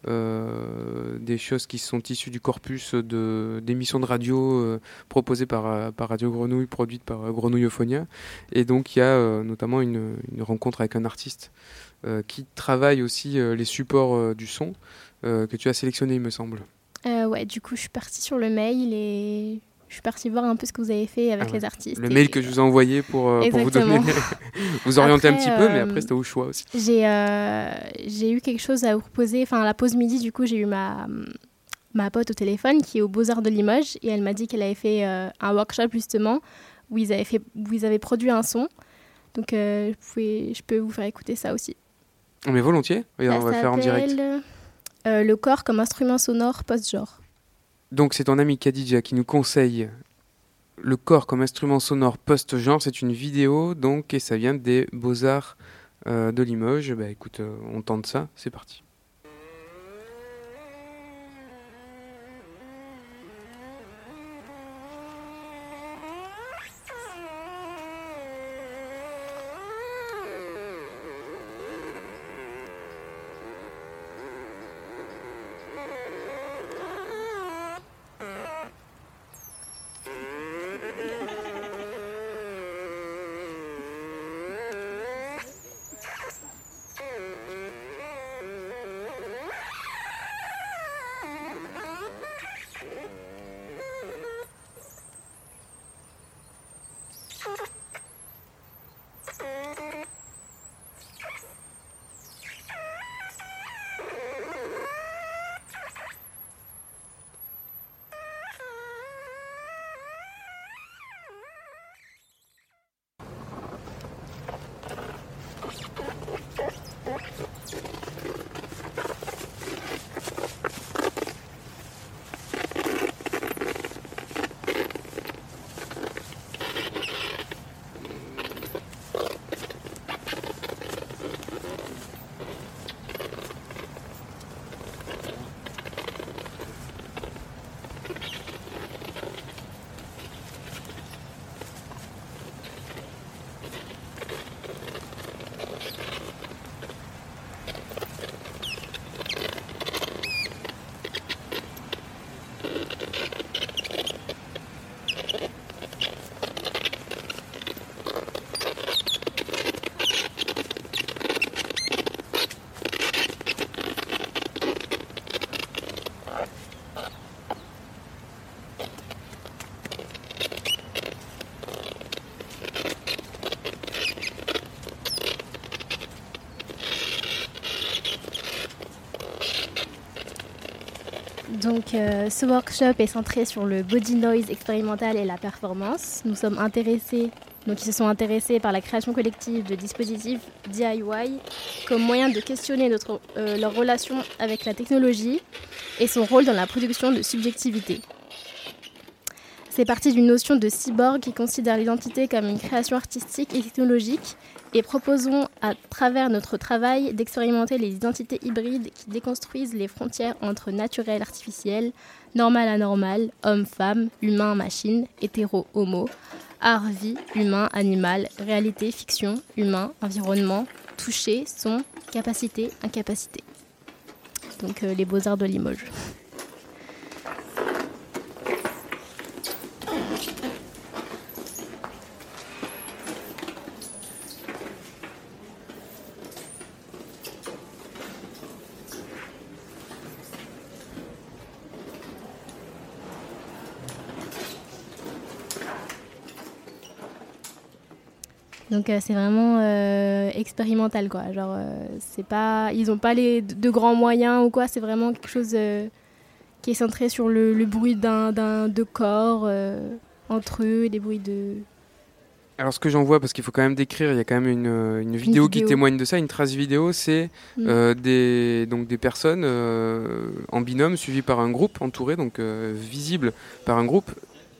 euh, des choses qui sont issues du corpus d'émissions de radio euh, proposées par, euh, par Radio Grenouille, produites par Grenouille Euphonia. Et donc il y a notamment une, une rencontre avec un artiste qui travaille aussi les supports du son que tu as sélectionné, il me semble. Ouais, du coup, je suis partie sur le mail et je suis partie voir un peu ce que vous avez fait avec Ah ouais. les artistes. Le et- mail que je vous ai envoyé pour, euh, pour vous donner, Exactement. vous orienter un petit peu, mais euh, après c'était au choix aussi. J'ai euh, j'ai eu quelque chose à vous proposer. Enfin, à la pause midi, du coup, j'ai eu ma, ma pote au téléphone qui est aux Beaux-Arts de Limoges et elle m'a dit qu'elle avait fait un workshop justement où ils avaient, fait, où ils avaient produit un son. Donc, je peux vous faire écouter ça aussi. Mais volontiers, Ça on va faire en direct. le corps comme instrument sonore post-genre. Donc c'est ton ami Khadija qui nous conseille le corps comme instrument sonore post-genre. C'est une vidéo donc et ça vient des Beaux-Arts euh, de Limoges. Bah écoute, euh, on tente ça, c'est parti. Donc, euh, ce workshop est centré sur le body noise expérimental et la performance. Nous sommes intéressés, donc ils se sont intéressés par la création collective de dispositifs DIY comme moyen de questionner notre, euh, leur relation avec la technologie et son rôle dans la production de subjectivité. C'est parti d'une notion de cyborg qui considère l'identité comme une création artistique et technologique et proposons à travers notre travail d'expérimenter les identités hybrides qui déconstruisent les frontières entre naturel, artificiel, normal, anormal, homme, femme, humain, machine, hétéro, homo, art, vie, humain, animal, réalité, fiction, humain, environnement, toucher, son, capacité, incapacité. Donc euh, les beaux-arts de Limoges. Donc euh, c'est vraiment euh, expérimental quoi. Genre euh, c'est pas, ils ont pas les de grands moyens ou quoi. C'est vraiment quelque chose qui est centré sur le, le bruit d'un de corps entre eux, des bruits de. Alors ce que j'en vois, parce qu'il faut quand même décrire, il y a quand même une, une vidéo, qui témoigne de ça, une trace vidéo, c'est Mm. des, donc des personnes en binôme suivies par un groupe, entourées, donc visibles par un groupe.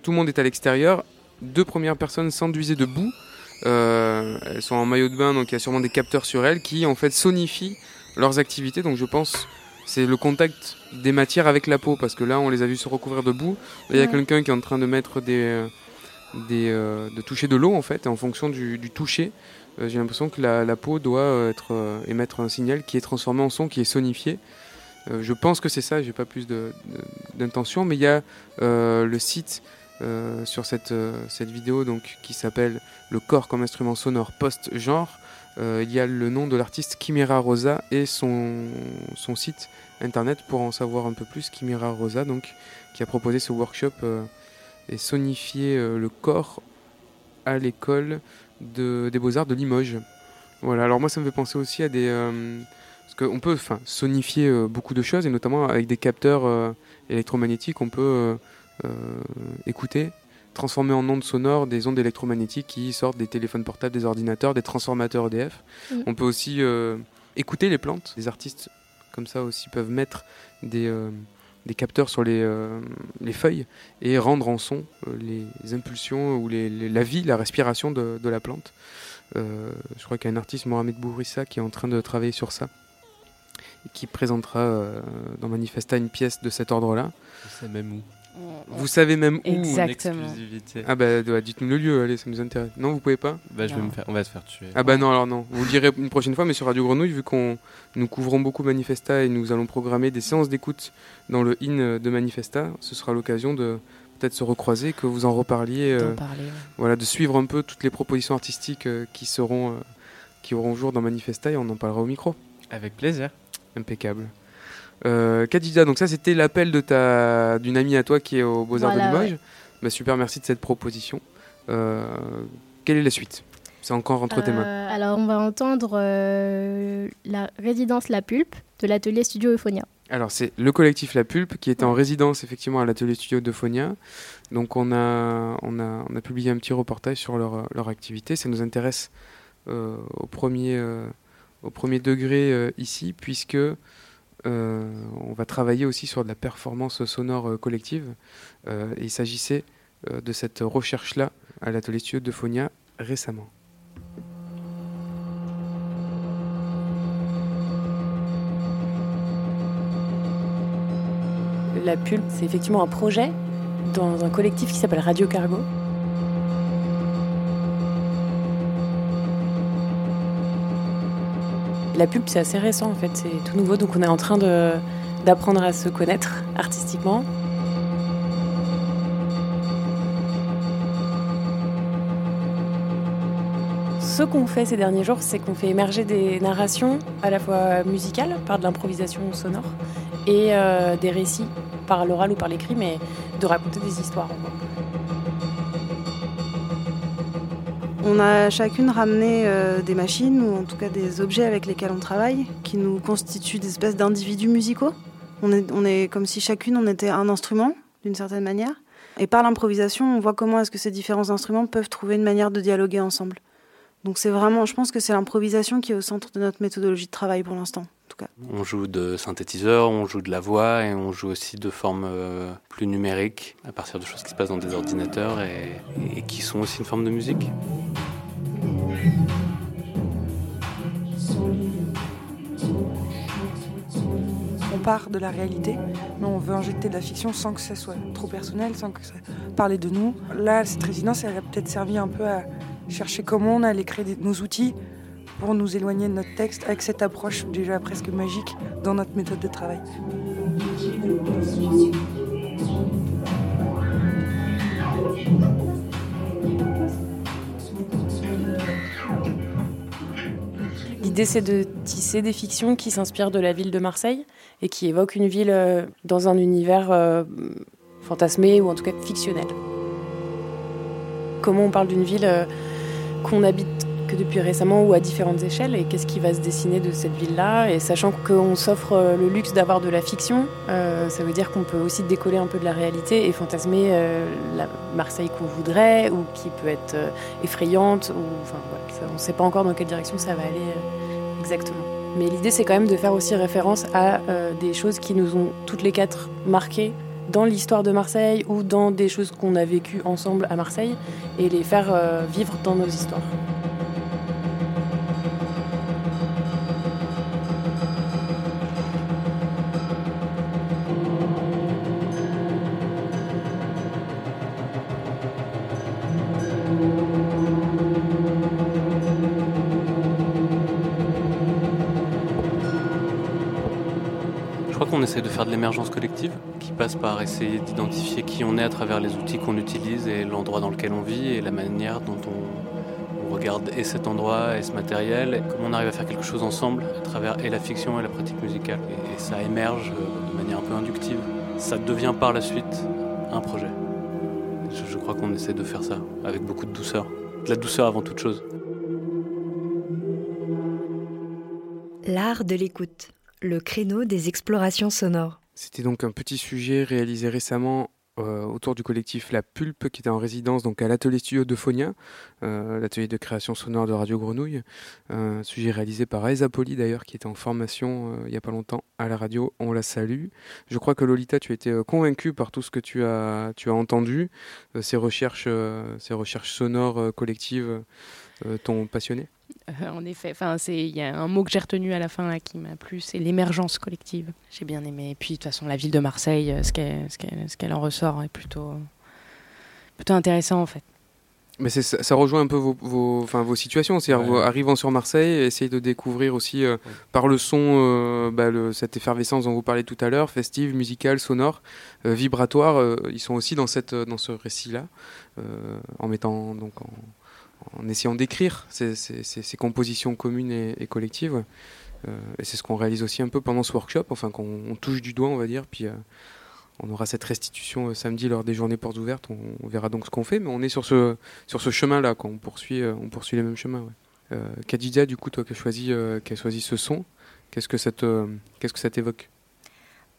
Tout le monde est à l'extérieur, deux premières personnes s'enduisaient de boue, Euh, elles sont en maillot de bain, donc il y a sûrement des capteurs sur elles qui en fait sonifient leurs activités, donc je pense c'est le contact des matières avec la peau, parce que là, on les a vus se recouvrir de boue. Il y a Ouais. quelqu'un qui est en train de mettre des, euh, des euh, de toucher de l'eau en fait, et en fonction du, du toucher. euh, J'ai l'impression que la, la peau doit euh, être, euh, émettre un signal qui est transformé en son, qui est sonifié. Euh, je pense que c'est ça, j'ai pas plus de- de- d'intention, mais il y a euh, le site euh, sur cette, euh, cette vidéo donc, qui s'appelle Le corps comme instrument sonore post-genre. Euh, il y a le nom de l'artiste Chimera Rosa et son, son site internet pour en savoir un peu plus. Chimera Rosa, donc, qui a proposé ce workshop euh, et sonifier euh, le corps à l'école de, des Beaux-Arts de Limoges. Voilà, alors moi ça me fait penser aussi à des. parce qu'on peut sonifier beaucoup de choses, et notamment avec des capteurs électromagnétiques, on peut écouter, transformer en ondes sonores des ondes électromagnétiques qui sortent des téléphones portables, des ordinateurs, des transformateurs EDF. On peut aussi euh, écouter les plantes. Les artistes, comme ça aussi, peuvent mettre des, euh, des capteurs sur les, euh, les feuilles et rendre en son euh, les impulsions ou les, les- la vie, la respiration de, de la plante. Euh, je crois qu'il y a un artiste, Mohamed Bourissa, qui est en train de travailler sur ça et qui présentera euh, dans Manifesta une pièce de cet ordre-là. Je sais même où? Vous savez même où Exactement. En exclusivité. Ah bah ouais, dites-nous le lieu, allez, ça nous intéresse. Non, vous pouvez pas Bah, je vais me faire, on va se faire tuer. Ah bah non, alors non. Vous le direz une prochaine fois, mais sur Radio Grenouille, vu qu'on nous couvrons beaucoup Manifesta et nous allons programmer des séances d'écoute dans le IN de Manifesta, ce sera l'occasion de peut-être se recroiser, que vous en reparliez, euh, D'en parler, ouais. voilà, de suivre un peu toutes les propositions artistiques euh, qui seront, euh, qui auront jour dans Manifesta et on en parlera au micro. Avec plaisir. Impeccable. Euh, Khadija, donc ça c'était l'appel de ta d'une amie à toi qui est au Beaux-Arts Voilà, de Limoges. ouais. Bah, super, merci de cette proposition. Euh, quelle est la suite? C'est encore entre tes mains. Euh, alors, on va entendre euh, la résidence La Pulpe de l'atelier Studio Euphonia. Alors c'est le collectif La Pulpe qui était en résidence effectivement à l'atelier studio de Phonia. Donc on a, on a, on a publié un petit reportage sur leur, leur activité. Ça nous intéresse au, premier, au premier degré ici puisque on va travailler aussi sur de la performance sonore euh, collective. Euh, et il s'agissait euh, de cette recherche-là à l'atelier studio de Phonia récemment. La Pulpe, c'est effectivement un projet dans un collectif qui s'appelle Radio Cargo. La Pulpe, c'est assez récent en fait, c'est tout nouveau, donc on est en train d'apprendre à se connaître artistiquement. Ce qu'on fait ces derniers jours, c'est qu'on fait émerger des narrations à la fois musicales par de l'improvisation sonore et euh, des récits par l'oral ou par l'écrit, mais de raconter des histoires. en gros. On a chacune ramené euh, des machines ou en tout cas des objets avec lesquels on travaille qui nous constituent des espèces d'individus musicaux. On est, on est comme si chacune on était un instrument d'une certaine manière. Et par l'improvisation, on voit comment est-ce que ces différents instruments peuvent trouver une manière de dialoguer ensemble. Donc c'est vraiment, je pense que c'est l'improvisation qui est au centre de notre méthodologie de travail pour l'instant, cas. On joue de synthétiseurs, on joue de la voix et on joue aussi de formes euh, plus numériques à partir de choses qui se passent dans des ordinateurs et, et qui sont aussi une forme de musique. On part de la réalité, mais on veut injecter de la fiction sans que ça soit trop personnel, sans que ça parle de nous. Là, cette résidence, elle a peut-être servi un peu à chercher comment on allait créer nos outils pour nous éloigner de notre texte avec cette approche déjà presque magique dans notre méthode de travail. L'idée, c'est de tisser des fictions qui s'inspirent de la ville de Marseille et qui évoquent une ville euh, dans un univers euh, fantasmé ou en tout cas fictionnel. Comment on parle d'une ville euh, qu'on habite que depuis récemment ou à différentes échelles et qu'est-ce qui va se dessiner de cette ville-là? Et sachant qu'on s'offre euh, le luxe d'avoir de la fiction, euh, ça veut dire qu'on peut aussi décoller un peu de la réalité et fantasmer euh, la Marseille qu'on voudrait ou qui peut être effrayante on ne sait pas encore dans quelle direction ça va aller exactement. Mais l'idée c'est quand même de faire aussi référence à des choses qui nous ont toutes les quatre marquées dans l'histoire de Marseille ou dans des choses qu'on a vécues ensemble à Marseille et les faire vivre dans nos histoires. Faire de l'émergence collective, qui passe par essayer d'identifier qui on est à travers les outils qu'on utilise et l'endroit dans lequel on vit et la manière dont on, regarde et cet endroit et ce matériel, et comment on arrive à faire quelque chose ensemble à travers et la fiction et la pratique musicale. Et, et ça émerge euh, de manière un peu inductive. Ça devient par la suite un projet. Je, je crois qu'on essaie de faire ça avec beaucoup de douceur. De la douceur avant toute chose. L'art de l'écoute, le créneau des explorations sonores. C'était donc un petit sujet réalisé récemment euh, autour du collectif La Pulpe qui était en résidence donc à l'atelier studio de Phonia, euh, l'atelier de création sonore de Radio Grenouille. Un sujet réalisé par Aesa Poli d'ailleurs qui était en formation euh, il n'y a pas longtemps à la radio. On la salue. Je crois que Lolita, tu as été convaincue par tout ce que tu as, tu as entendu. ces, recherches, ces recherches sonores collectives t'ont passionné? Euh, en effet, enfin, il y a un mot que j'ai retenu à la fin là, qui m'a plu, c'est l'émergence collective. J'ai bien aimé. Et puis de toute façon, la ville de Marseille, euh, ce qu'elle ce qu'elle en ressort est plutôt, plutôt intéressant en fait. Mais ça, ça rejoint un peu vos, vos, enfin, vos situations. C'est-à-dire, ouais. arrivant sur Marseille, essayer de découvrir aussi euh, ouais. par le son euh, bah, le, cette effervescence dont vous parlez tout à l'heure, festive, musicale, sonore, euh, vibratoire. ils sont aussi dans, cette, dans ce récit-là, en mettant donc en, en essayant d'écrire ces, compositions communes et, collectives. Euh, et c'est ce qu'on réalise aussi un peu pendant ce workshop, enfin qu'on touche du doigt, on va dire. Puis euh, on aura cette restitution euh, samedi lors des journées portes ouvertes. On, verra donc ce qu'on fait, mais on est sur ce, sur ce chemin-là, on poursuit, on poursuit les mêmes chemins. Ouais. Du coup, toi qui as choisi, qui choisi ce son, qu'est-ce que ça qu'est-ce que ça t'évoque?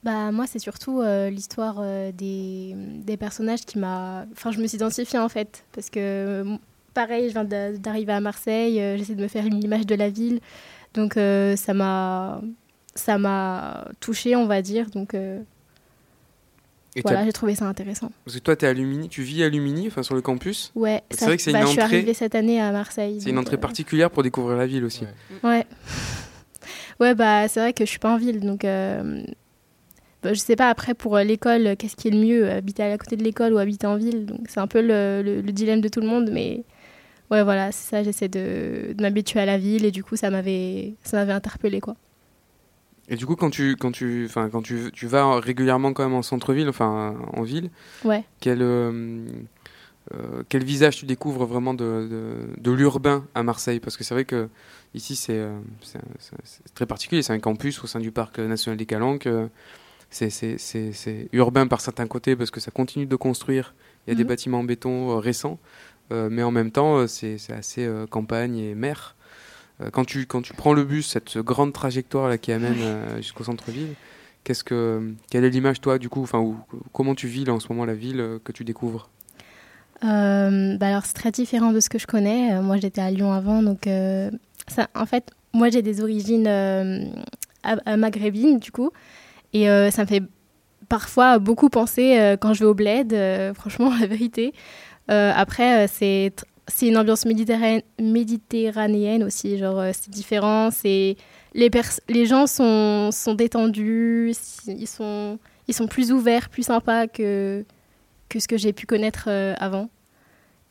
Bah, moi, c'est surtout l'histoire des, des, personnages qui m'a. Enfin, je me suis identifiée en fait. Parce que pareil, je viens d'arriver à Marseille, euh, j'essaie de me faire une image de la ville. Donc euh, ça m'a ça m'a touchée, on va dire. Donc euh, voilà, j'ai trouvé ça intéressant. Parce que toi, es à Lumini, tu vis à Lumini, enfin sur le campus. Ouais. C'est vrai que c'est bah, une entrée. Je suis arrivée cette année à Marseille. C'est une entrée particulière pour découvrir la ville aussi. Ouais. Ouais, ouais bah c'est vrai que je suis pas en ville, donc. Bah, je sais pas après pour l'école, qu'est-ce qui est le mieux, habiter à côté de l'école ou habiter en ville? Donc c'est un peu le, le, le dilemme de tout le monde, mais ouais, voilà, c'est ça, j'essaie de, de m'habituer à la ville et du coup, ça m'avait, ça m'avait interpellé quoi. Et du coup, quand tu, quand tu, enfin, quand tu, tu vas régulièrement quand même en centre-ville, enfin, en ville, ouais. quel, euh, euh, quel visage tu découvres vraiment de, de, de l'urbain à Marseille? Parce que c'est vrai que ici, c'est, euh, c'est, très particulier. C'est un campus au sein du parc national des Calanques. c'est, c'est, urbain par certains côtés parce que ça continue de construire. Il y a mmh. des bâtiments en béton récents. Euh, mais en même temps, c'est assez euh, campagne et mer. Euh, quand, tu, quand tu prends le bus, cette grande trajectoire là, qui amène jusqu'au centre-ville, qu'est-ce que, quelle est l'image, toi, du coup enfin, Comment tu vis là, en ce moment la ville que tu découvres? Euh, bah alors c'est très différent de ce que je connais. Euh, moi j'étais à Lyon avant, donc euh, ça, en fait moi j'ai des origines maghrébines du coup, et ça me fait parfois beaucoup penser quand je vais au bled, franchement la vérité. Après c'est c'est une ambiance méditerranéenne, aussi, genre c'est différent, c'est les, les gens sont, sont détendus, ils sont, ils sont plus ouverts, plus sympas que que ce que j'ai pu connaître euh, avant.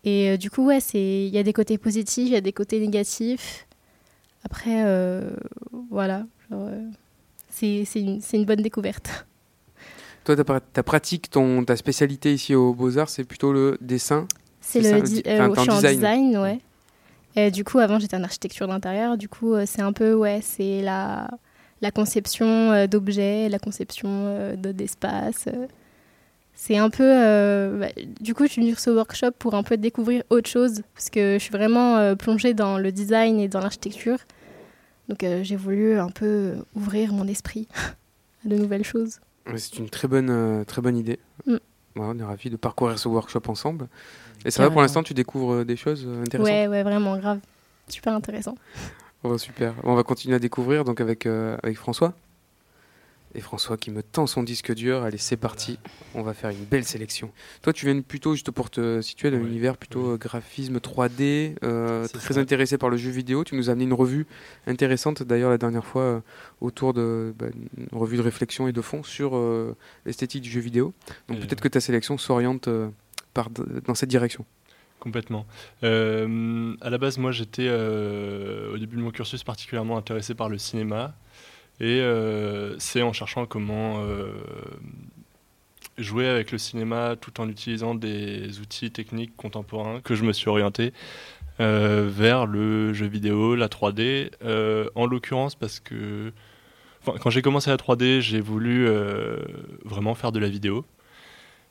Et euh, du coup, ouais, il y a des côtés positifs, il y a des côtés négatifs. Après, euh, voilà, c'est une, une, bonne découverte. Toi, ta, ta pratique, ton, ta spécialité ici aux Beaux-Arts, c'est plutôt le dessin C'est le, di enfin, je suis design. en design, ouais. Et du coup, avant, j'étais en architecture d'intérieur. Du coup, c'est un peu, ouais, c'est la, la conception d'objets, la conception d'espace c'est un peu. Euh, bah, du coup, je suis venue sur ce workshop pour un peu découvrir autre chose, parce que je suis vraiment euh, plongée dans le design et dans l'architecture. Donc, euh, j'ai voulu un peu ouvrir mon esprit à de nouvelles choses. C'est une très bonne, très bonne idée. Mm. Ouais, on est ravis de parcourir ce workshop ensemble. Et c'est vrai, pour l'instant, tu découvres des choses intéressantes? Ouais, ouais, vraiment, grave. Super intéressant. Oh, super. On va continuer à découvrir donc avec, avec François. Et François qui me tend son disque dur. Allez, c'est parti. On va faire une belle sélection. Toi, tu viens plutôt, juste pour te situer, dans ouais. l'univers plutôt ouais. graphisme 3D, euh, très ça. intéressé par le jeu vidéo. Tu nous as amené une revue intéressante, d'ailleurs, la dernière fois, euh, autour de bah, une revue de réflexion et de fond sur euh, l'esthétique du jeu vidéo. Donc peut-être que ta sélection s'oriente euh, dans cette direction. Complètement. Euh, à la base, moi, j'étais au début de mon cursus particulièrement intéressé par le cinéma. Et c'est en cherchant comment jouer avec le cinéma tout en utilisant des outils techniques contemporains que je me suis orienté vers le jeu vidéo, la 3D, en l'occurrence parce que quand j'ai commencé la 3D, j'ai voulu vraiment faire de la vidéo.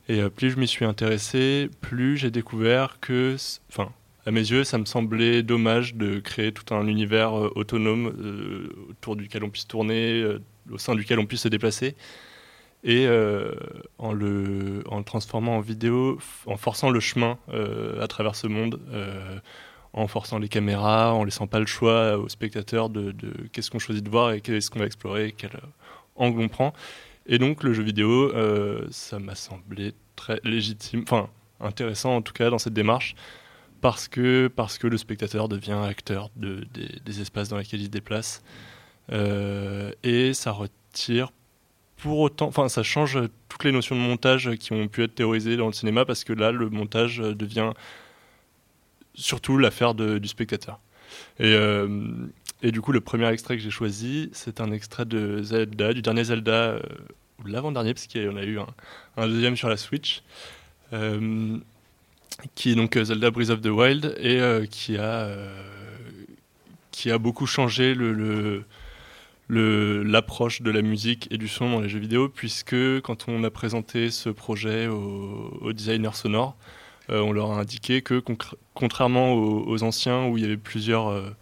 Et euh, plus je m'y suis intéressé, plus j'ai découvert que, enfin, à mes yeux, ça me semblait dommage de créer tout un univers euh, autonome euh, autour duquel on puisse tourner, au sein duquel on puisse se déplacer. Et en, le, transformant en vidéo, en forçant le chemin à travers ce monde, en forçant les caméras, en laissant pas le choix aux spectateurs de, qu'est-ce qu'on choisit de voir et qu'est-ce qu'on va explorer, quel angle on prend. Et donc le jeu vidéo, euh, ça m'a semblé très légitime, enfin intéressant en tout cas dans cette démarche, parce que, parce que le spectateur devient acteur de, des, espaces dans lesquels il se déplace. Euh, et ça retire pour autant, enfin ça change toutes les notions de montage qui ont pu être théorisées dans le cinéma, parce que là le montage devient surtout l'affaire du spectateur. Et, euh, et du coup, le premier extrait que j'ai choisi, c'est un extrait de Zelda, du dernier Zelda, euh, ou l'avant-dernier, parce qu'il y en a eu un, deuxième sur la Switch, euh, qui est donc Zelda Breath of the Wild, et euh, qui, a, qui a beaucoup changé le, l'approche de la musique et du son dans les jeux vidéo, puisque quand on a présenté ce projet aux, designers sonores, on leur a indiqué que contrairement aux, anciens où il y avait plusieurs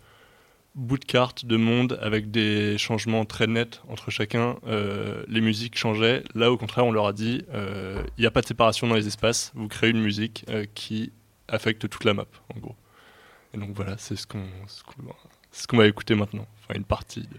bout de carte de monde avec des changements très nets entre chacun. Euh, les musiques changeaient. Là, au contraire, on leur a dit euh, il n'y a pas de séparation dans les espaces. Vous créez une musique euh, qui affecte toute la map, en gros. Et donc voilà, c'est ce qu'on ce qu'on va écouter maintenant. Enfin, une partie. De...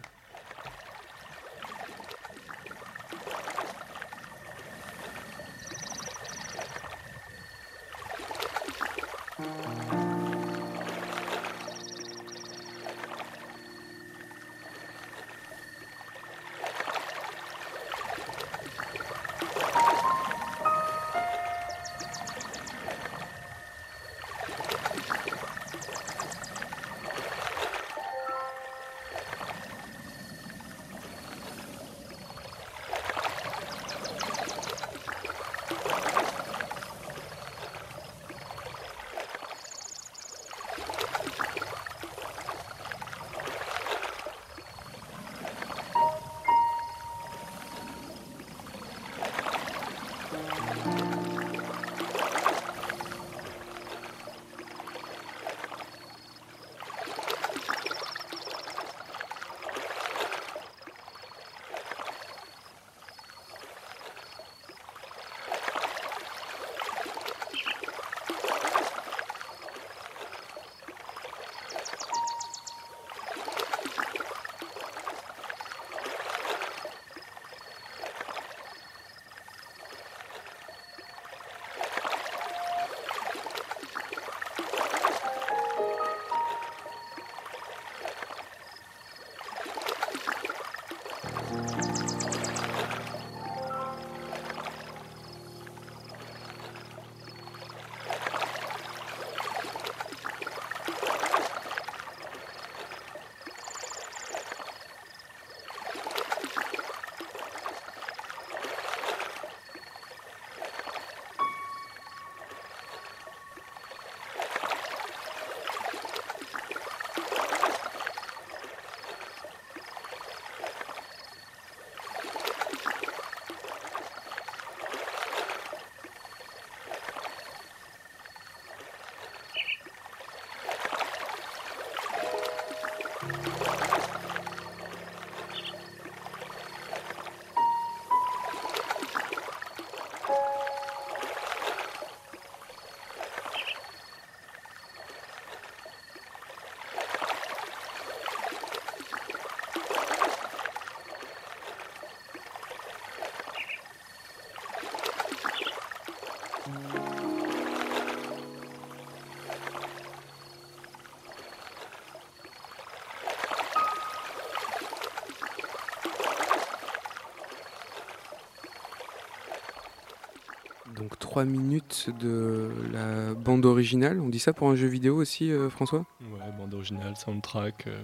Donc 3 minutes de la bande originale. On dit ça pour un jeu vidéo aussi, euh, François? Ouais, bande originale, soundtrack. Euh.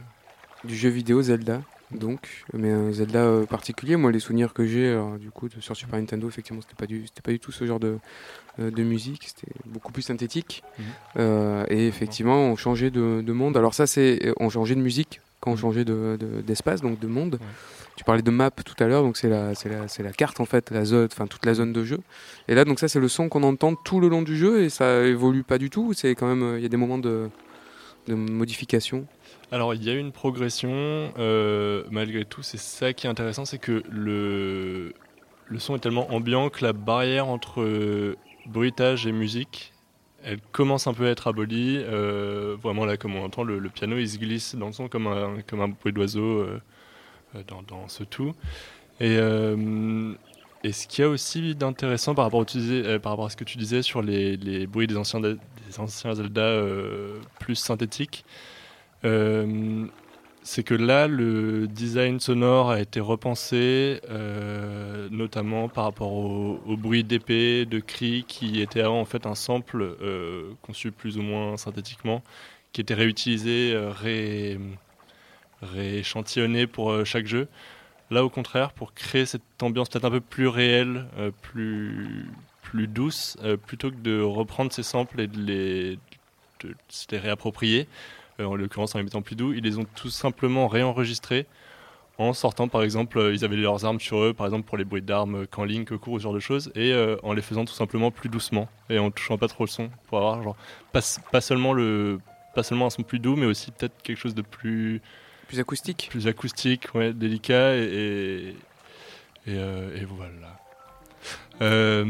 Du jeu vidéo Zelda donc, mais un Zelda euh, particulier. Moi, les souvenirs que j'ai, du coup, de- sur Super Nintendo, effectivement, c'était pas du, pas du tout ce genre de, de musique. C'était beaucoup plus synthétique. Mhm. Et effectivement, on changeait de, de monde. Alors ça, c'est, on changeait de musique quand on changeait de, de- d'espace, donc de monde. Tu parlais de map tout l'heure, donc c'est la, carte en fait, la zone, enfin toute la zone de jeu. Et là, donc ça, c'est le son qu'on entend tout le long du jeu et ça évolue pas du tout. C'est quand même, euh, il y a des moments de, modification? Alors il y a une progression, euh, malgré tout, c'est ça qui est intéressant, c'est que le, le son est tellement ambiant que la barrière entre euh, bruitage et musique, elle commence un peu à être abolie. Vraiment là, comme on entend, le, piano il se glisse dans le son comme un, comme un bruit d'oiseau dans, dans ce tout. Et, euh, et ce qu'il y a aussi d'intéressant par, rapport euh, à ce que tu disais sur les, bruits des anciens, Zelda euh, plus synthétiques, euh, c'est que là, le design sonore a été repensé, euh, notamment par rapport au, au bruit d'épée, de cris, qui était avant en fait un sample euh, conçu plus ou moins synthétiquement, qui était réutilisé, euh, ré, rééchantillonné pour euh, chaque jeu. Là, au contraire, pour créer cette ambiance peut-être un peu plus réelle, euh, plus, plus douce, euh, plutôt que de reprendre ces samples et de les, de les réapproprier, en l'occurrence en les mettant plus doux, ils les ont tout simplement réenregistrés en sortant, par exemple, ils avaient leurs armes sur eux, par exemple pour les bruits d'armes quand Link court, ce genre de choses, et en les faisant tout simplement plus doucement et en touchant pas trop le son pour avoir genre pas, pas seulement le pas seulement un son plus doux, mais aussi peut-être quelque chose de plus plus acoustique, plus acoustique, ouais, délicat et et, et, euh, et voilà. Euh,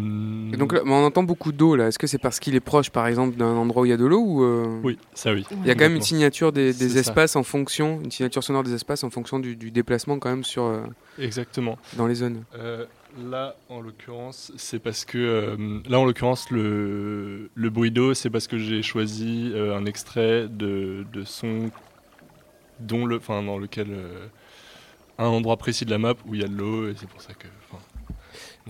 Et donc là, mais on entend beaucoup d'eau là. Est-ce que c'est parce qu'il est proche, par exemple, d'un endroit où il y a de l'eau ou euh, Oui, ça oui. Il y a quand même une signature des, des C'est ça. espaces en fonction, une signature sonore des espaces en fonction du, du déplacement quand même sur. euh, Exactement. Dans les zones. Euh, là, en l'occurrence, c'est parce que euh, là, en l'occurrence, le, le bruit d'eau, c'est parce que j'ai choisi euh, un extrait de, de son dont le, enfin, dans lequel euh, un endroit précis de la map où il y a de l'eau et c'est pour ça que.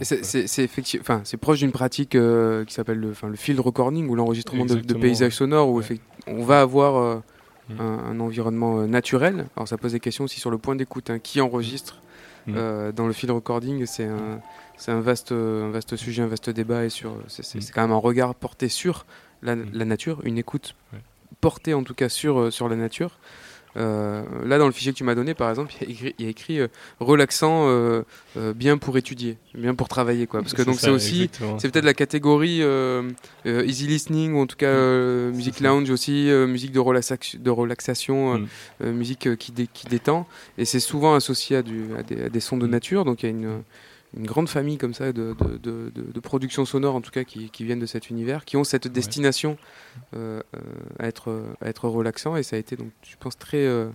c'est- effectivement, c'est proche d'une pratique euh, qui s'appelle le, le field recording ou l'enregistrement de, de paysages sonores où Ouais. on va avoir euh, Mm. un, un environnement euh, naturel. Alors ça pose des questions aussi sur le point d'écoute. hein. Qui enregistre Mm. euh, dans le field recording? C'est un, un vaste, un vaste sujet, un vaste débat et sur. C'est Mm. quand même un regard porté sur la, la nature, une écoute Ouais. portée en tout cas sur sur la nature. Euh, là, dans le fichier que tu m'as donné, par exemple, il y a écrit, y a écrit, euh, relaxant, euh, euh, bien pour étudier, bien pour travailler, quoi. Parce que C'est donc c'est aussi, c'est peut-être la catégorie euh, euh, easy listening ou en tout cas euh, musique lounge aussi, euh, musique de, relaxa- de relaxation, Mm. musique qui, dé- qui détend. Et c'est souvent associé à, du, à, des, à des sons Mm. de nature. Donc il y a une, une grande famille comme ça de, de, de, de- de productions sonores en tout cas qui, qui viennent de cet univers, qui ont cette destination euh, euh, à, être, à être relaxant. Et ça a été donc, je pense, très... euh,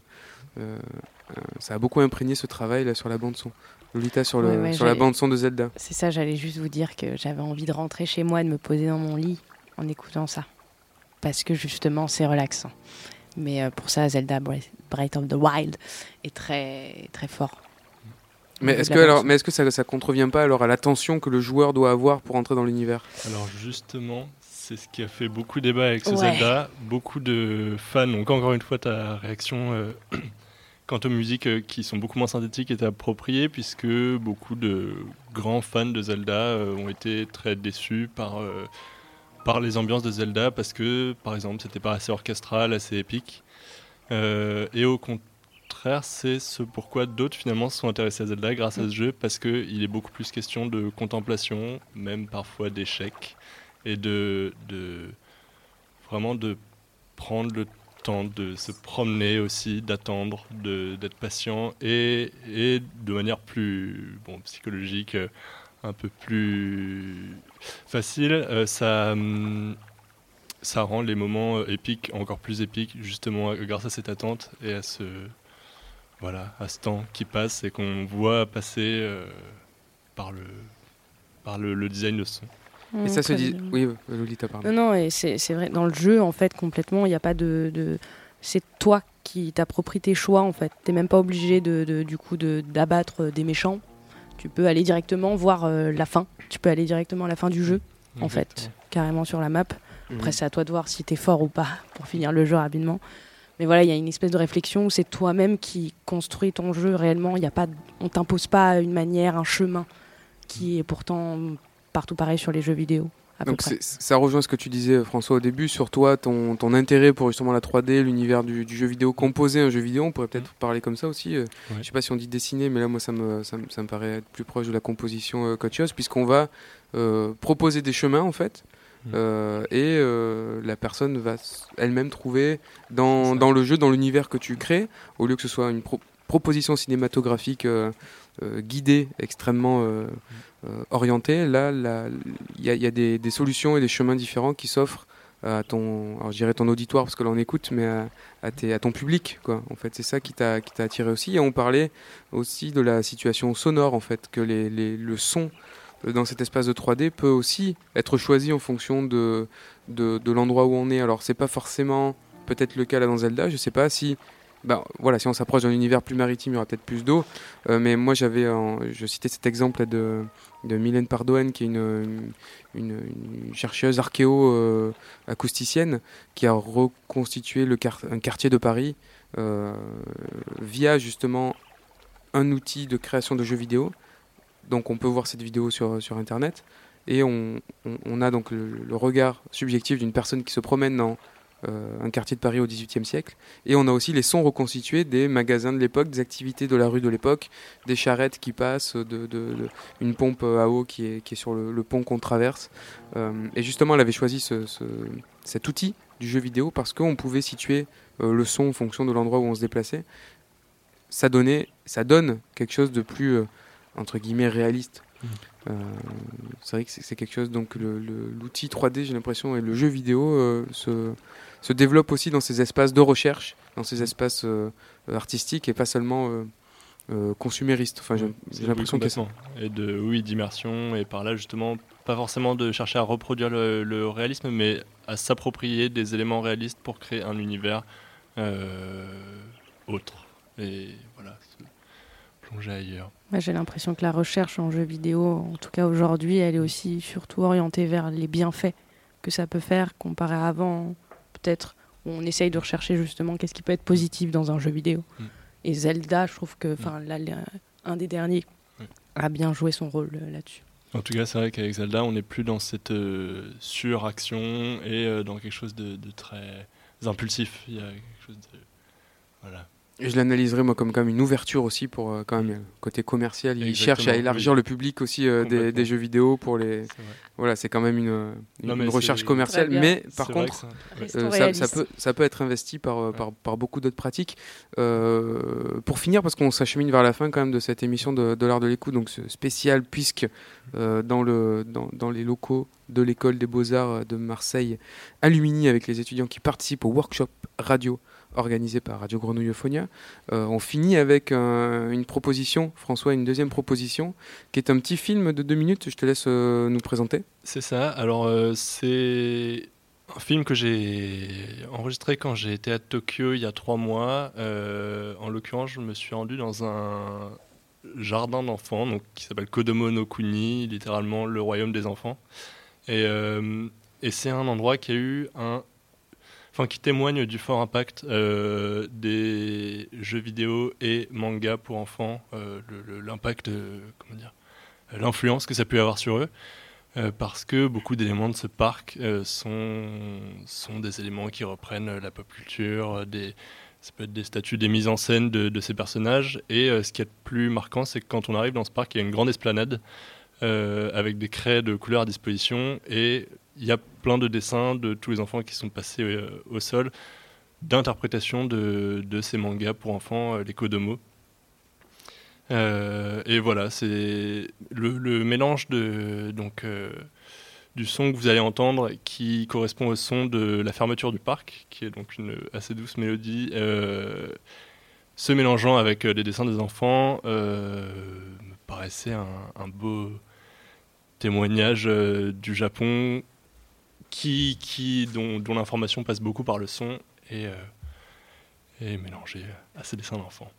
ça a beaucoup imprégné ce travail là sur la bande son. Lolita sur, le, Ouais, ouais, sur la bande son de Zelda. C'est ça, j'allais juste vous dire que j'avais envie de rentrer chez moi, de me poser dans mon lit en écoutant ça. Parce que justement, c'est relaxant. Mais euh, pour ça, Zelda Breath Breath of the Wild est très, très fort. Mais est-ce de que, alors, mais est-ce que ça, ça contrevient pas alors à l'attention que le joueur doit avoir pour entrer dans l'univers? Alors justement, c'est ce qui a fait beaucoup débat avec ce Ouais. Zelda. Beaucoup de fans, donc encore une fois ta réaction euh, quant aux musiques euh, qui sont beaucoup moins synthétiques est appropriée puisque beaucoup de grands fans de Zelda euh, ont été très déçus par, euh, par les ambiances de Zelda parce que par exemple c'était pas assez orchestral, assez épique. Euh, et au contraire, c'est ce pourquoi d'autres finalement se sont intéressés à Zelda grâce à ce jeu parce qu'il est beaucoup plus question de contemplation, même parfois d'échec, et de, vraiment de prendre le temps de se promener aussi, d'attendre, d'être patient et, de manière plus bon, psychologique, euh, un peu plus facile, euh, ça, rend les moments euh, épiques encore plus épiques, justement grâce à cette attente et à ce, voilà, à ce temps qui passe et qu'on voit passer euh, par, le, par le, le design de son. Et ça se dit. Oui, Lolita, pardon. Non, non, et c'est c'est vrai. Dans le jeu, en fait, complètement, il n'y a pas de. de- C'est toi qui t'appropries tes choix, en fait. T'es même pas obligé de, de- du coup de- d'abattre des méchants. Tu peux aller directement voir euh, la fin. Tu peux aller directement à la fin du jeu, en fait, carrément sur la map. Après, Mhm. c'est à toi de voir si t'es fort ou pas pour finir le jeu rapidement. Mais voilà, il y a une espèce de réflexion où c'est toi-même qui construis ton jeu réellement. Il y a pas, on t'impose pas une manière, un chemin qui est pourtant partout pareil sur les jeux vidéo. à peu Donc ça rejoint ce que tu disais François au début sur toi, ton, ton intérêt pour justement la 3D, l'univers du, du jeu vidéo, composer un jeu vidéo, on pourrait peut-être parler comme ça aussi. euh, Je sais pas si on dit dessiner, mais là moi ça me, ça, me- ça me paraît être plus proche de la composition euh, qu'autre chose, puisqu'on va euh, proposer des chemins en fait. Euh, et euh, la personne va elle-même trouver dans, dans le jeu, dans l'univers que tu crées, au lieu que ce soit une pro- proposition cinématographique euh, guidée, extrêmement orientée, là il y a, il y a des, des solutions et des chemins différents qui s'offrent à ton, alors je dirais ton auditoire parce que là on écoute, mais à, à, tes- à ton public quoi. En fait, c'est ça qui t'a qui t'a attiré aussi. Et on parlait aussi de la situation sonore en fait, que les, les- le son dans cet espace de 3D peut aussi être choisi en fonction de de, l'endroit où on est. Alors c'est pas forcément peut-être le cas là dans Zelda. Je sais pas si ben, voilà, si on s'approche d'un univers plus maritime, il y aura peut-être plus d'eau. Euh, mais moi, j'avais, je citais cet exemple de, de Mylène Pardoen, qui est une, une, chercheuse archéo euh, qui a reconstitué le quart- un quartier de Paris euh, via justement un outil de création de jeux vidéo. Donc, on peut voir cette vidéo sur, Internet. Et on, a donc le, regard subjectif d'une personne qui se promène dans euh, un quartier de Paris au XVIIIe siècle. Et on a aussi les sons reconstitués des magasins de l'époque, des activités de la rue de l'époque, des charrettes qui passent, de, une pompe à eau qui est, sur le, pont qu'on traverse. Euh, et justement, elle avait choisi ce- ce- cet outil du jeu vidéo parce qu'on pouvait situer euh, le son en fonction de l'endroit où on se déplaçait. Ça, donnait, ça donne quelque chose de plus, entre guillemets, réaliste. Euh, c'est vrai que c'est quelque chose, donc l'outil 3D, j'ai l'impression, et le jeu vidéo euh, se, se développe aussi dans ces espaces de recherche, dans ces espaces euh, artistiques et pas seulement euh, consuméristes. Enfin, j'ai C'est- j'ai l'impression a ça. Et de, oui, d'immersion, et par là, justement, pas forcément de chercher à reproduire le, le réalisme, mais à s'approprier des éléments réalistes pour créer un univers autre. Et voilà, se plonger ailleurs. Moi, J'ai l'impression que la recherche en jeu vidéo, en tout cas aujourd'hui, elle est aussi surtout orientée vers les bienfaits que ça peut faire comparé à avant, peut-être où on essaye de rechercher justement qu'est-ce qui peut être positif dans un jeu vidéo. Mm. Et Zelda, je trouve que, enfin, là, le- un des derniers a bien joué son rôle euh, là-dessus. En tout cas, c'est vrai qu'avec Zelda, on n'est plus dans cette euh, suraction et euh, dans quelque chose de, de très impulsif. Il y a quelque chose de. Voilà. Et je l'analyserais moi comme quand même une ouverture aussi pour euh, quand même le côté commercial. Il Mm. Exactement, cherche à élargir oui. le public aussi euh, des, jeux vidéo pour les. Voilà, c'est quand même une, une, Non, mais une recherche commerciale, mais par contre, euh, ça, peut ça peut être investi par euh, par, par beaucoup d'autres pratiques. Euh, pour finir, parce qu'on s'achemine vers la fin quand même de cette émission de, de l'art de l'écoute, donc ce spécial puisque euh, dans le dans, dans les locaux de l'école des beaux arts de Marseille, à Lumini, avec les étudiants qui participent au workshop radio organisé par Radio Grenouille Euphonia. Euh, on finit avec un- une proposition, François, une deuxième proposition, qui est un petit film de deux minutes. Je te laisse euh, nous présenter. C'est ça. Alors, euh, c'est un film que j'ai enregistré quand j'ai été à Tokyo il y a trois mois. Euh, en l'occurrence, je me suis rendu dans un jardin d'enfants donc, qui s'appelle Kodomo no Kuni, littéralement le royaume des enfants. Euh, et c'est un endroit qui a eu un. Enfin, qui témoigne du fort impact euh, des jeux vidéo et mangas pour enfants, euh, l'impact, euh, comment dire, l'influence que ça peut avoir sur eux. Parce que beaucoup d'éléments de ce parc sont, des éléments qui reprennent la pop culture, des, ça peut être des statues, des mises en scène de, ces personnages. Et ce qui est plus marquant, c'est que quand on arrive dans ce parc, il y a une grande esplanade avec des craies de couleurs à disposition et il y a plein de dessins de tous les enfants qui sont passés euh, au sol, d'interprétation de, de ces mangas pour enfants, euh, les Kodomo. Euh, et voilà, c'est le, mélange de, donc, du son que vous allez entendre qui correspond au son de la fermeture du parc, qui est donc une assez douce mélodie, se mélangeant avec les dessins des enfants, me paraissait un, beau témoignage du Japon qui, dont, l'information passe beaucoup par le son et, euh, et mélangée à ces dessins d'enfants.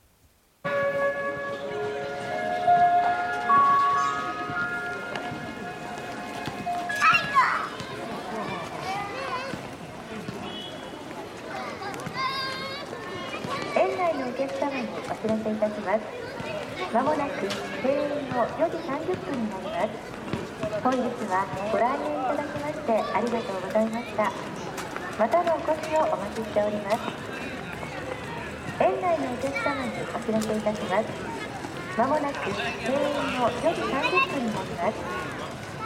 本日はご来園いただきましてありがとうございました。またのお越しをお待ちしております。園内のお客様にお知らせいたします。まもなく閉園の4時30分になります。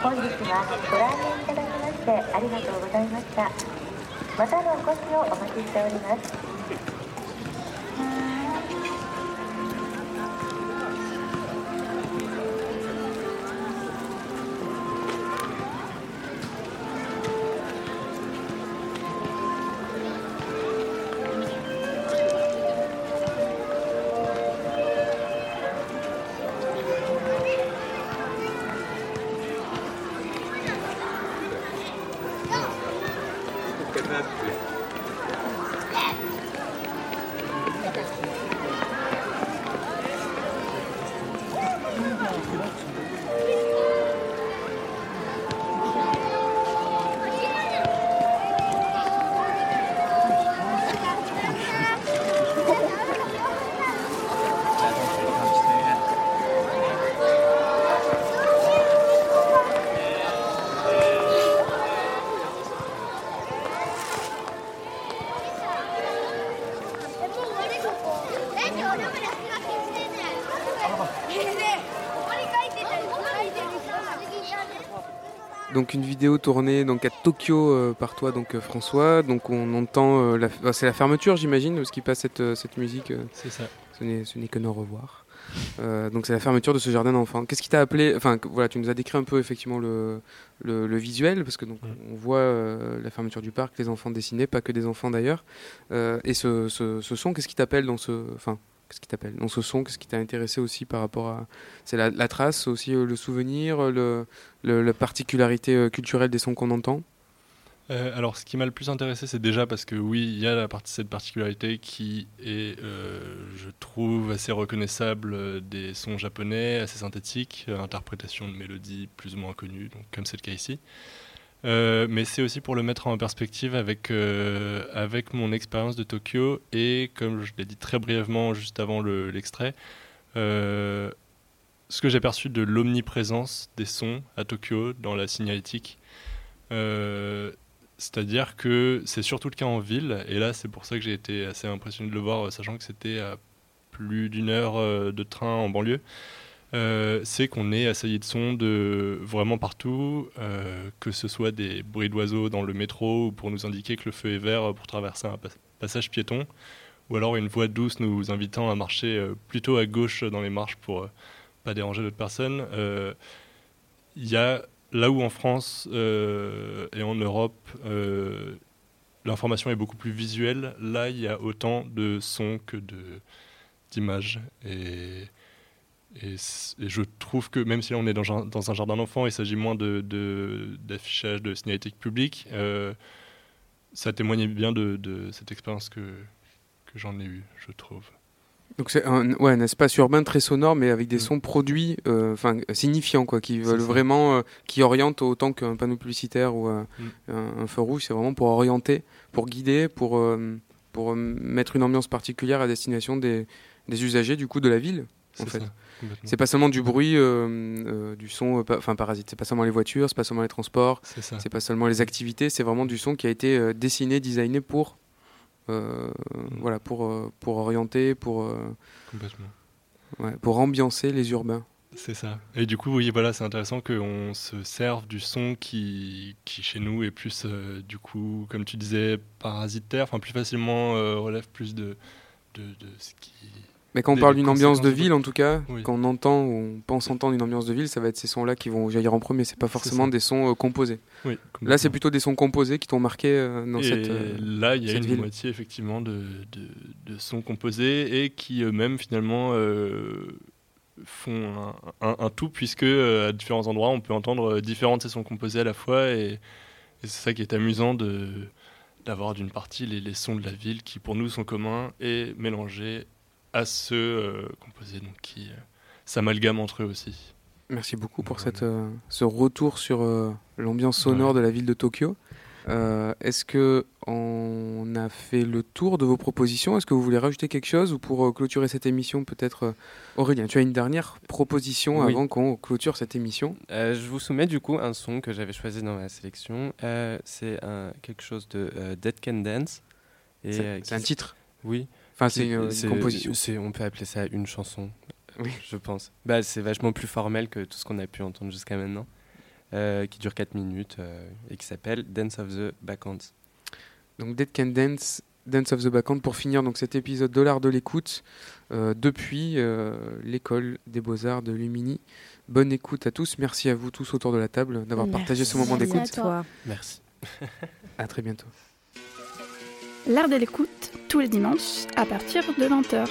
本日はご来園いただきましてありがとうございました。またのお越しをお待ちしております。Donc une vidéo tournée donc à Tokyo euh, par toi donc euh, François. Donc on entend euh, la- c'est la fermeture j'imagine parce qu'il passe cette, cette musique. C'est ça. Ce n'est ce n'est que nos revoir. Euh, donc c'est la fermeture de ce jardin d'enfants. Qu'est-ce qui t'a appelé Enfin voilà, tu nous as décrit un peu effectivement le, le, le visuel parce que donc on voit euh, la fermeture du parc, les enfants dessinés, pas que des enfants d'ailleurs. Euh, et ce, ce, ce son, qu'est-ce qui t'appelle dans ce, enfin qu'est-ce qui t'appelle dans ce son Qu'est-ce qui t'a intéressé aussi par rapport à C'est la, trace aussi, euh, le souvenir, le, le- la particularité euh, culturelle des sons qu'on entend? Euh, alors, ce qui m'a le plus intéressé, c'est déjà parce que oui, il y a cette particularité qui est, euh, je trouve, assez reconnaissable euh, des sons japonais, assez synthétiques, euh, interprétation de mélodies plus ou moins connues, donc comme c'est le cas ici. Euh, mais c'est aussi pour le mettre en perspective avec, euh, avec mon expérience de Tokyo et, comme je l'ai dit très brièvement juste avant le- l'extrait, euh, ce que j'ai perçu de l'omniprésence des sons à Tokyo dans la signalétique. C'est-à-dire que c'est surtout le cas en ville, et là c'est pour ça que j'ai été assez impressionné de le voir, sachant que c'était à plus d'une heure de train en banlieue. Euh, c'est qu'on est assailli de sons de vraiment partout, euh, que ce soit des bruits d'oiseaux dans le métro ou pour nous indiquer que le feu est vert pour traverser un pas- passage piéton, ou alors une voix douce nous invitant à marcher euh, plutôt à gauche dans les marches pour euh, pas déranger d'autres personnes. Euh, Il y a là où en France euh, et en Europe, euh, l'information est beaucoup plus visuelle, là il y a autant de sons que de d'images. Et, et, je trouve que même si là on est dans, un- dans un jardin d'enfants, il s'agit moins de, de- d'affichage de signalétique publique, euh, ça témoignait bien de, de cette expérience que, que j'en ai eue, je trouve. Donc c'est un, ouais, un espace urbain très sonore, mais avec des sons produits, euh, enfin signifiants quoi, qui veulent vraiment, euh, qui orientent autant qu'un panneau publicitaire ou euh, Mm. un, un feu rouge. C'est vraiment pour orienter, pour guider, pour pour mettre une ambiance particulière à destination des, des usagers du coup de la ville. En fait, ça. C'est pas seulement du bruit, euh, euh, du son, euh, enfin parasite. C'est pas seulement les voitures, c'est pas seulement les transports, C'est pas seulement les activités. C'est vraiment du son qui a été dessiné, designé pour, euh, voilà, pour pour orienter, pour Complètement. Ouais, pour ambiancer les urbains. C'est ça. Et du coup, oui, voilà, c'est intéressant qu'on se serve du son qui, qui chez nous est plus, euh, du coup, comme tu disais, parasitaire, enfin plus facilement euh, relève plus de, de, de ce qui. Mais quand on parle d'une ambiance de ville, en tout cas, Oui. quand on entend ou on pense entendre une ambiance de ville, ça va être ces sons-là qui vont jaillir en premier. C'est pas forcément des sons euh, composés. Oui, Là, c'est plutôt des sons composés qui t'ont marqué euh, dans Et cette. euh, là, il y a une ville. moitié effectivement de, de, de sons composés et qui eux-mêmes finalement euh, font un, un- un tout puisque à différents endroits on peut entendre différents de ces sons composés à la fois et, et c'est ça qui est amusant de d'avoir d'une partie les, les sons de la ville qui pour nous sont communs et mélangés à ceux euh, composés donc qui euh, s'amalgament entre eux aussi. Merci beaucoup pour cette, euh, ce retour sur euh, l'ambiance sonore de la ville de Tokyo. Euh, Est-ce que on a fait le tour de vos propositions? Est-ce que vous voulez rajouter quelque chose? Ou pour euh, clôturer cette émission, peut-être Aurélien, tu as une dernière proposition Oui. avant qu'on clôture cette émission? Euh, je vous soumets du coup un son que j'avais choisi dans ma sélection. Euh, c'est quelque chose de euh, Dead Can Dance. C'est- euh, un titre Oui. Enfin, c'est une- une composition. c'est- On peut appeler ça une chanson, Oui. je pense. Bah, c'est vachement plus formel que tout ce qu'on a pu entendre jusqu'à maintenant. euh, qui dure 4 minutes euh, et qui s'appelle Dance of the Backhands. Donc Dead Can Dance, Dance of the Backhand pour finir donc cet épisode de l'art de l'écoute euh, depuis euh, l'école des beaux-arts de Lumini. Bonne écoute à tous, merci à vous tous autour de la table d'avoir partagé ce moment Merci à d'écoute. toi. Merci. À très bientôt. L'art de l'écoute, tous les dimanches, à partir de 20h.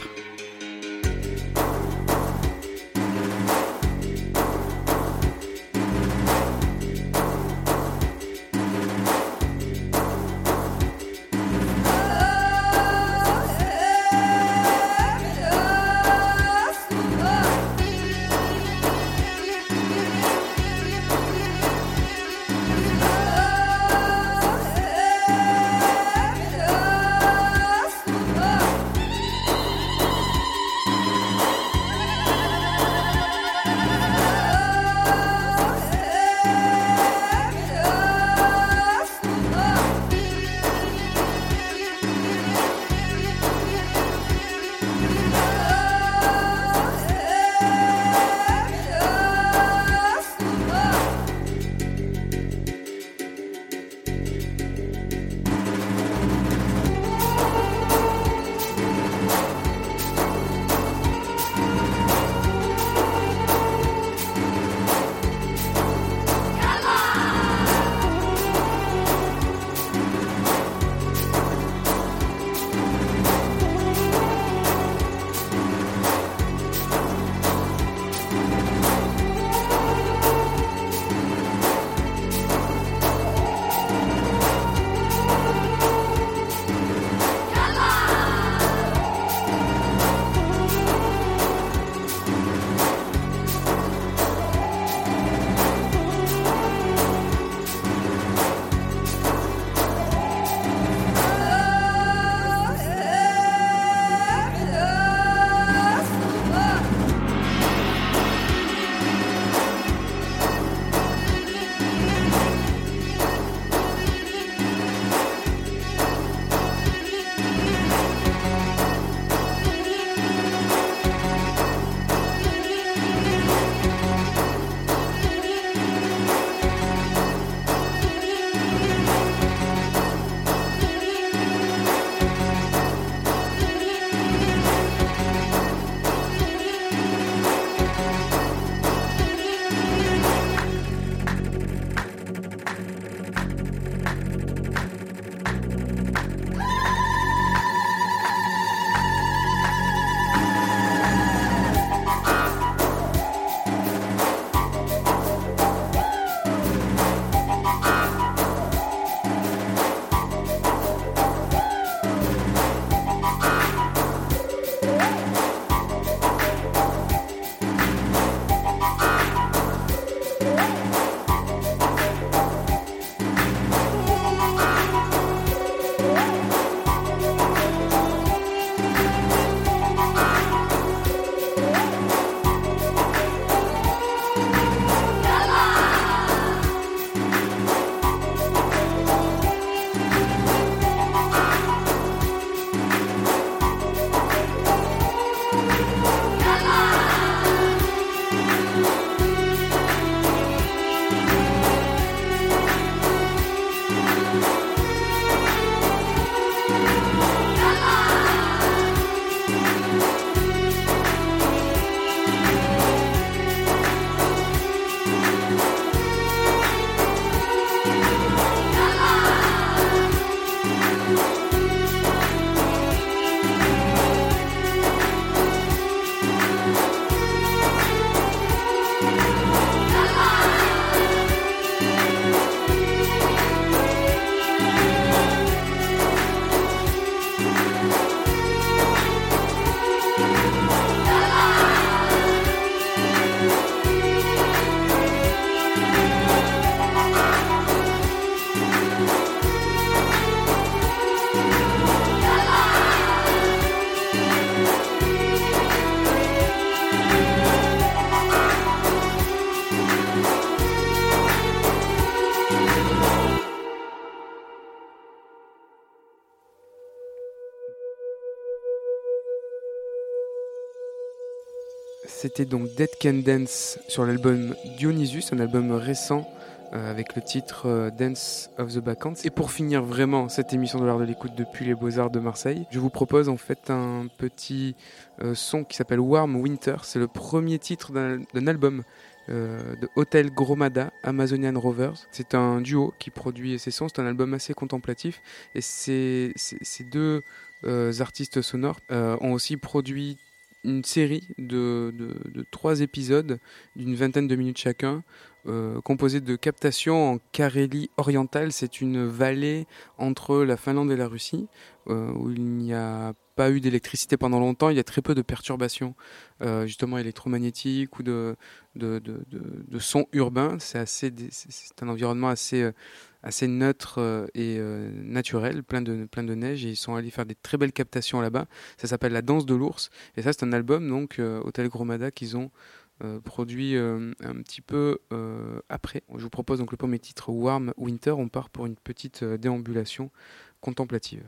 Donc Dead Can Dance sur l'album Dionysus, un album récent euh, avec le titre euh, Dance of the Bacchantes. Et pour finir vraiment cette émission de l'art de l'écoute depuis les Beaux-Arts de Marseille, je vous propose en fait un petit euh, son qui s'appelle Warm Winter. C'est le premier titre d'un album de Hotel Gromada Amazonian Rovers. C'est un duo qui produit ces sons. C'est un album assez contemplatif. Et ces deux artistes sonores ont aussi produit une série de, de, trois épisodes d'une vingtaine de minutes chacun, euh, composés de captations en Carélie orientale. C'est une vallée entre la Finlande et la Russie, euh, où il n'y a pas eu d'électricité pendant longtemps. Il y a très peu de perturbations, euh, justement électromagnétiques ou de, de, de, de, sons urbains. C'est c'est un environnement assez assez neutre euh, et euh, naturel, plein de, neige. Et ils sont allés faire des très belles captations là-bas. Ça s'appelle La danse de l'ours. Et ça, c'est un album, donc, euh, Hôtel Gromada, qu'ils ont produit un petit peu après. Je vous propose donc le premier titre, Warm Winter. On part pour une petite déambulation contemplative.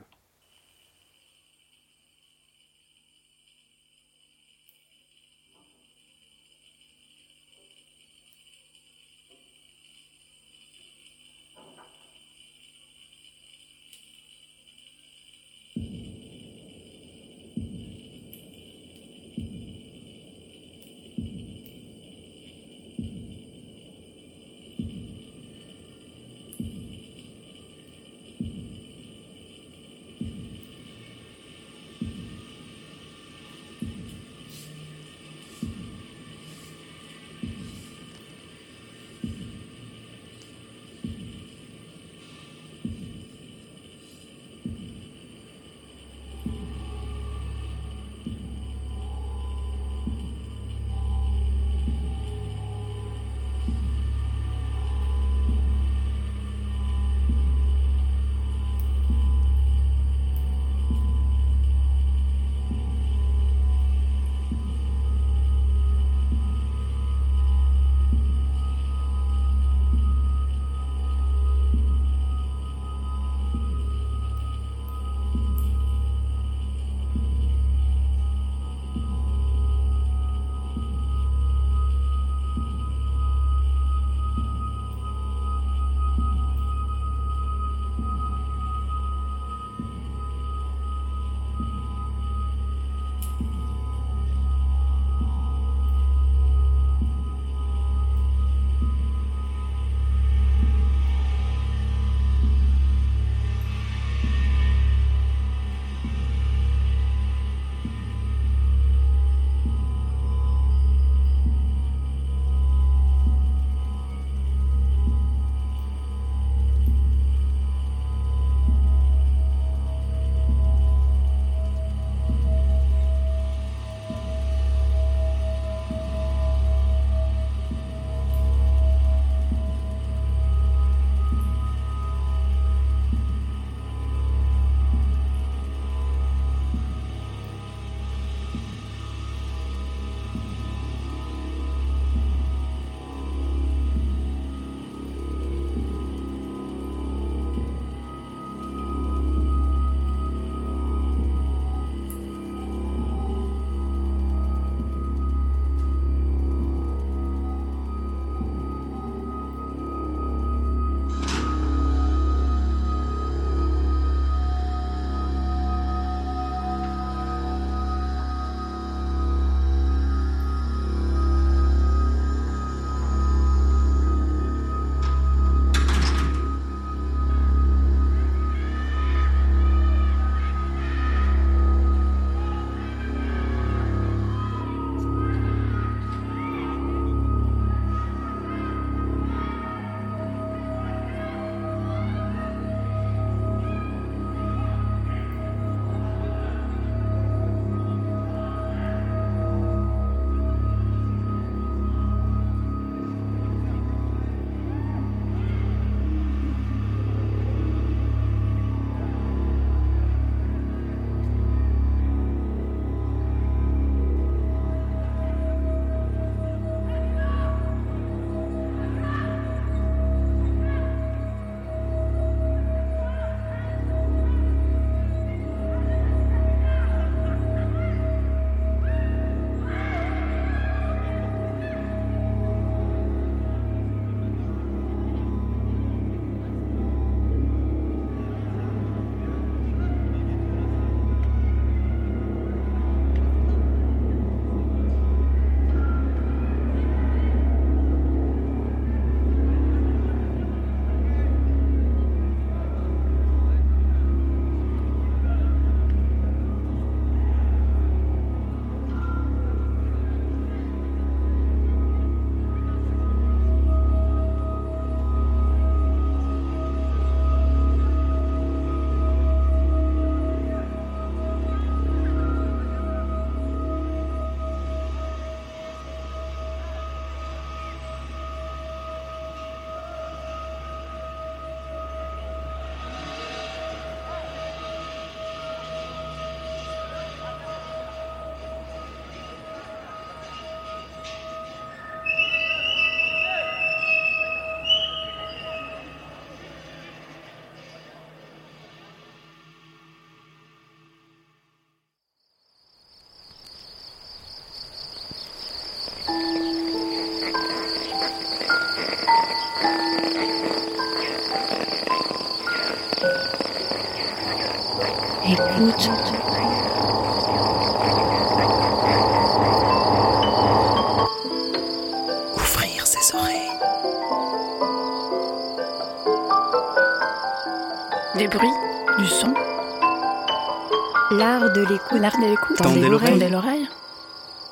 L'art de l'écoute. L'art de l'écoute. Tendez l'oreille. Tendez l'oreille.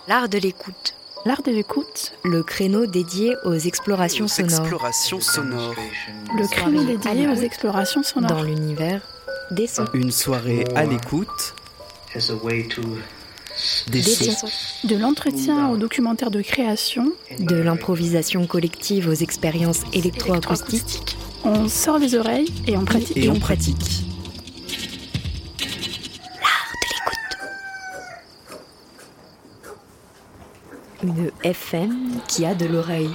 L'art de l'écoute. L'art de l'écoute. Le créneau dédié aux explorations Aux sonores. explorations sonores. Le créneau dédié aux explorations sonores. Dans l'univers des sons. Une soirée à l'écoute. Des Des sons. sons. De l'entretien au documentaire de création. De l'improvisation collective aux expériences électroacoustiques. On sort les oreilles et on pratique. Et on pratique. Une FM qui a de l'oreille.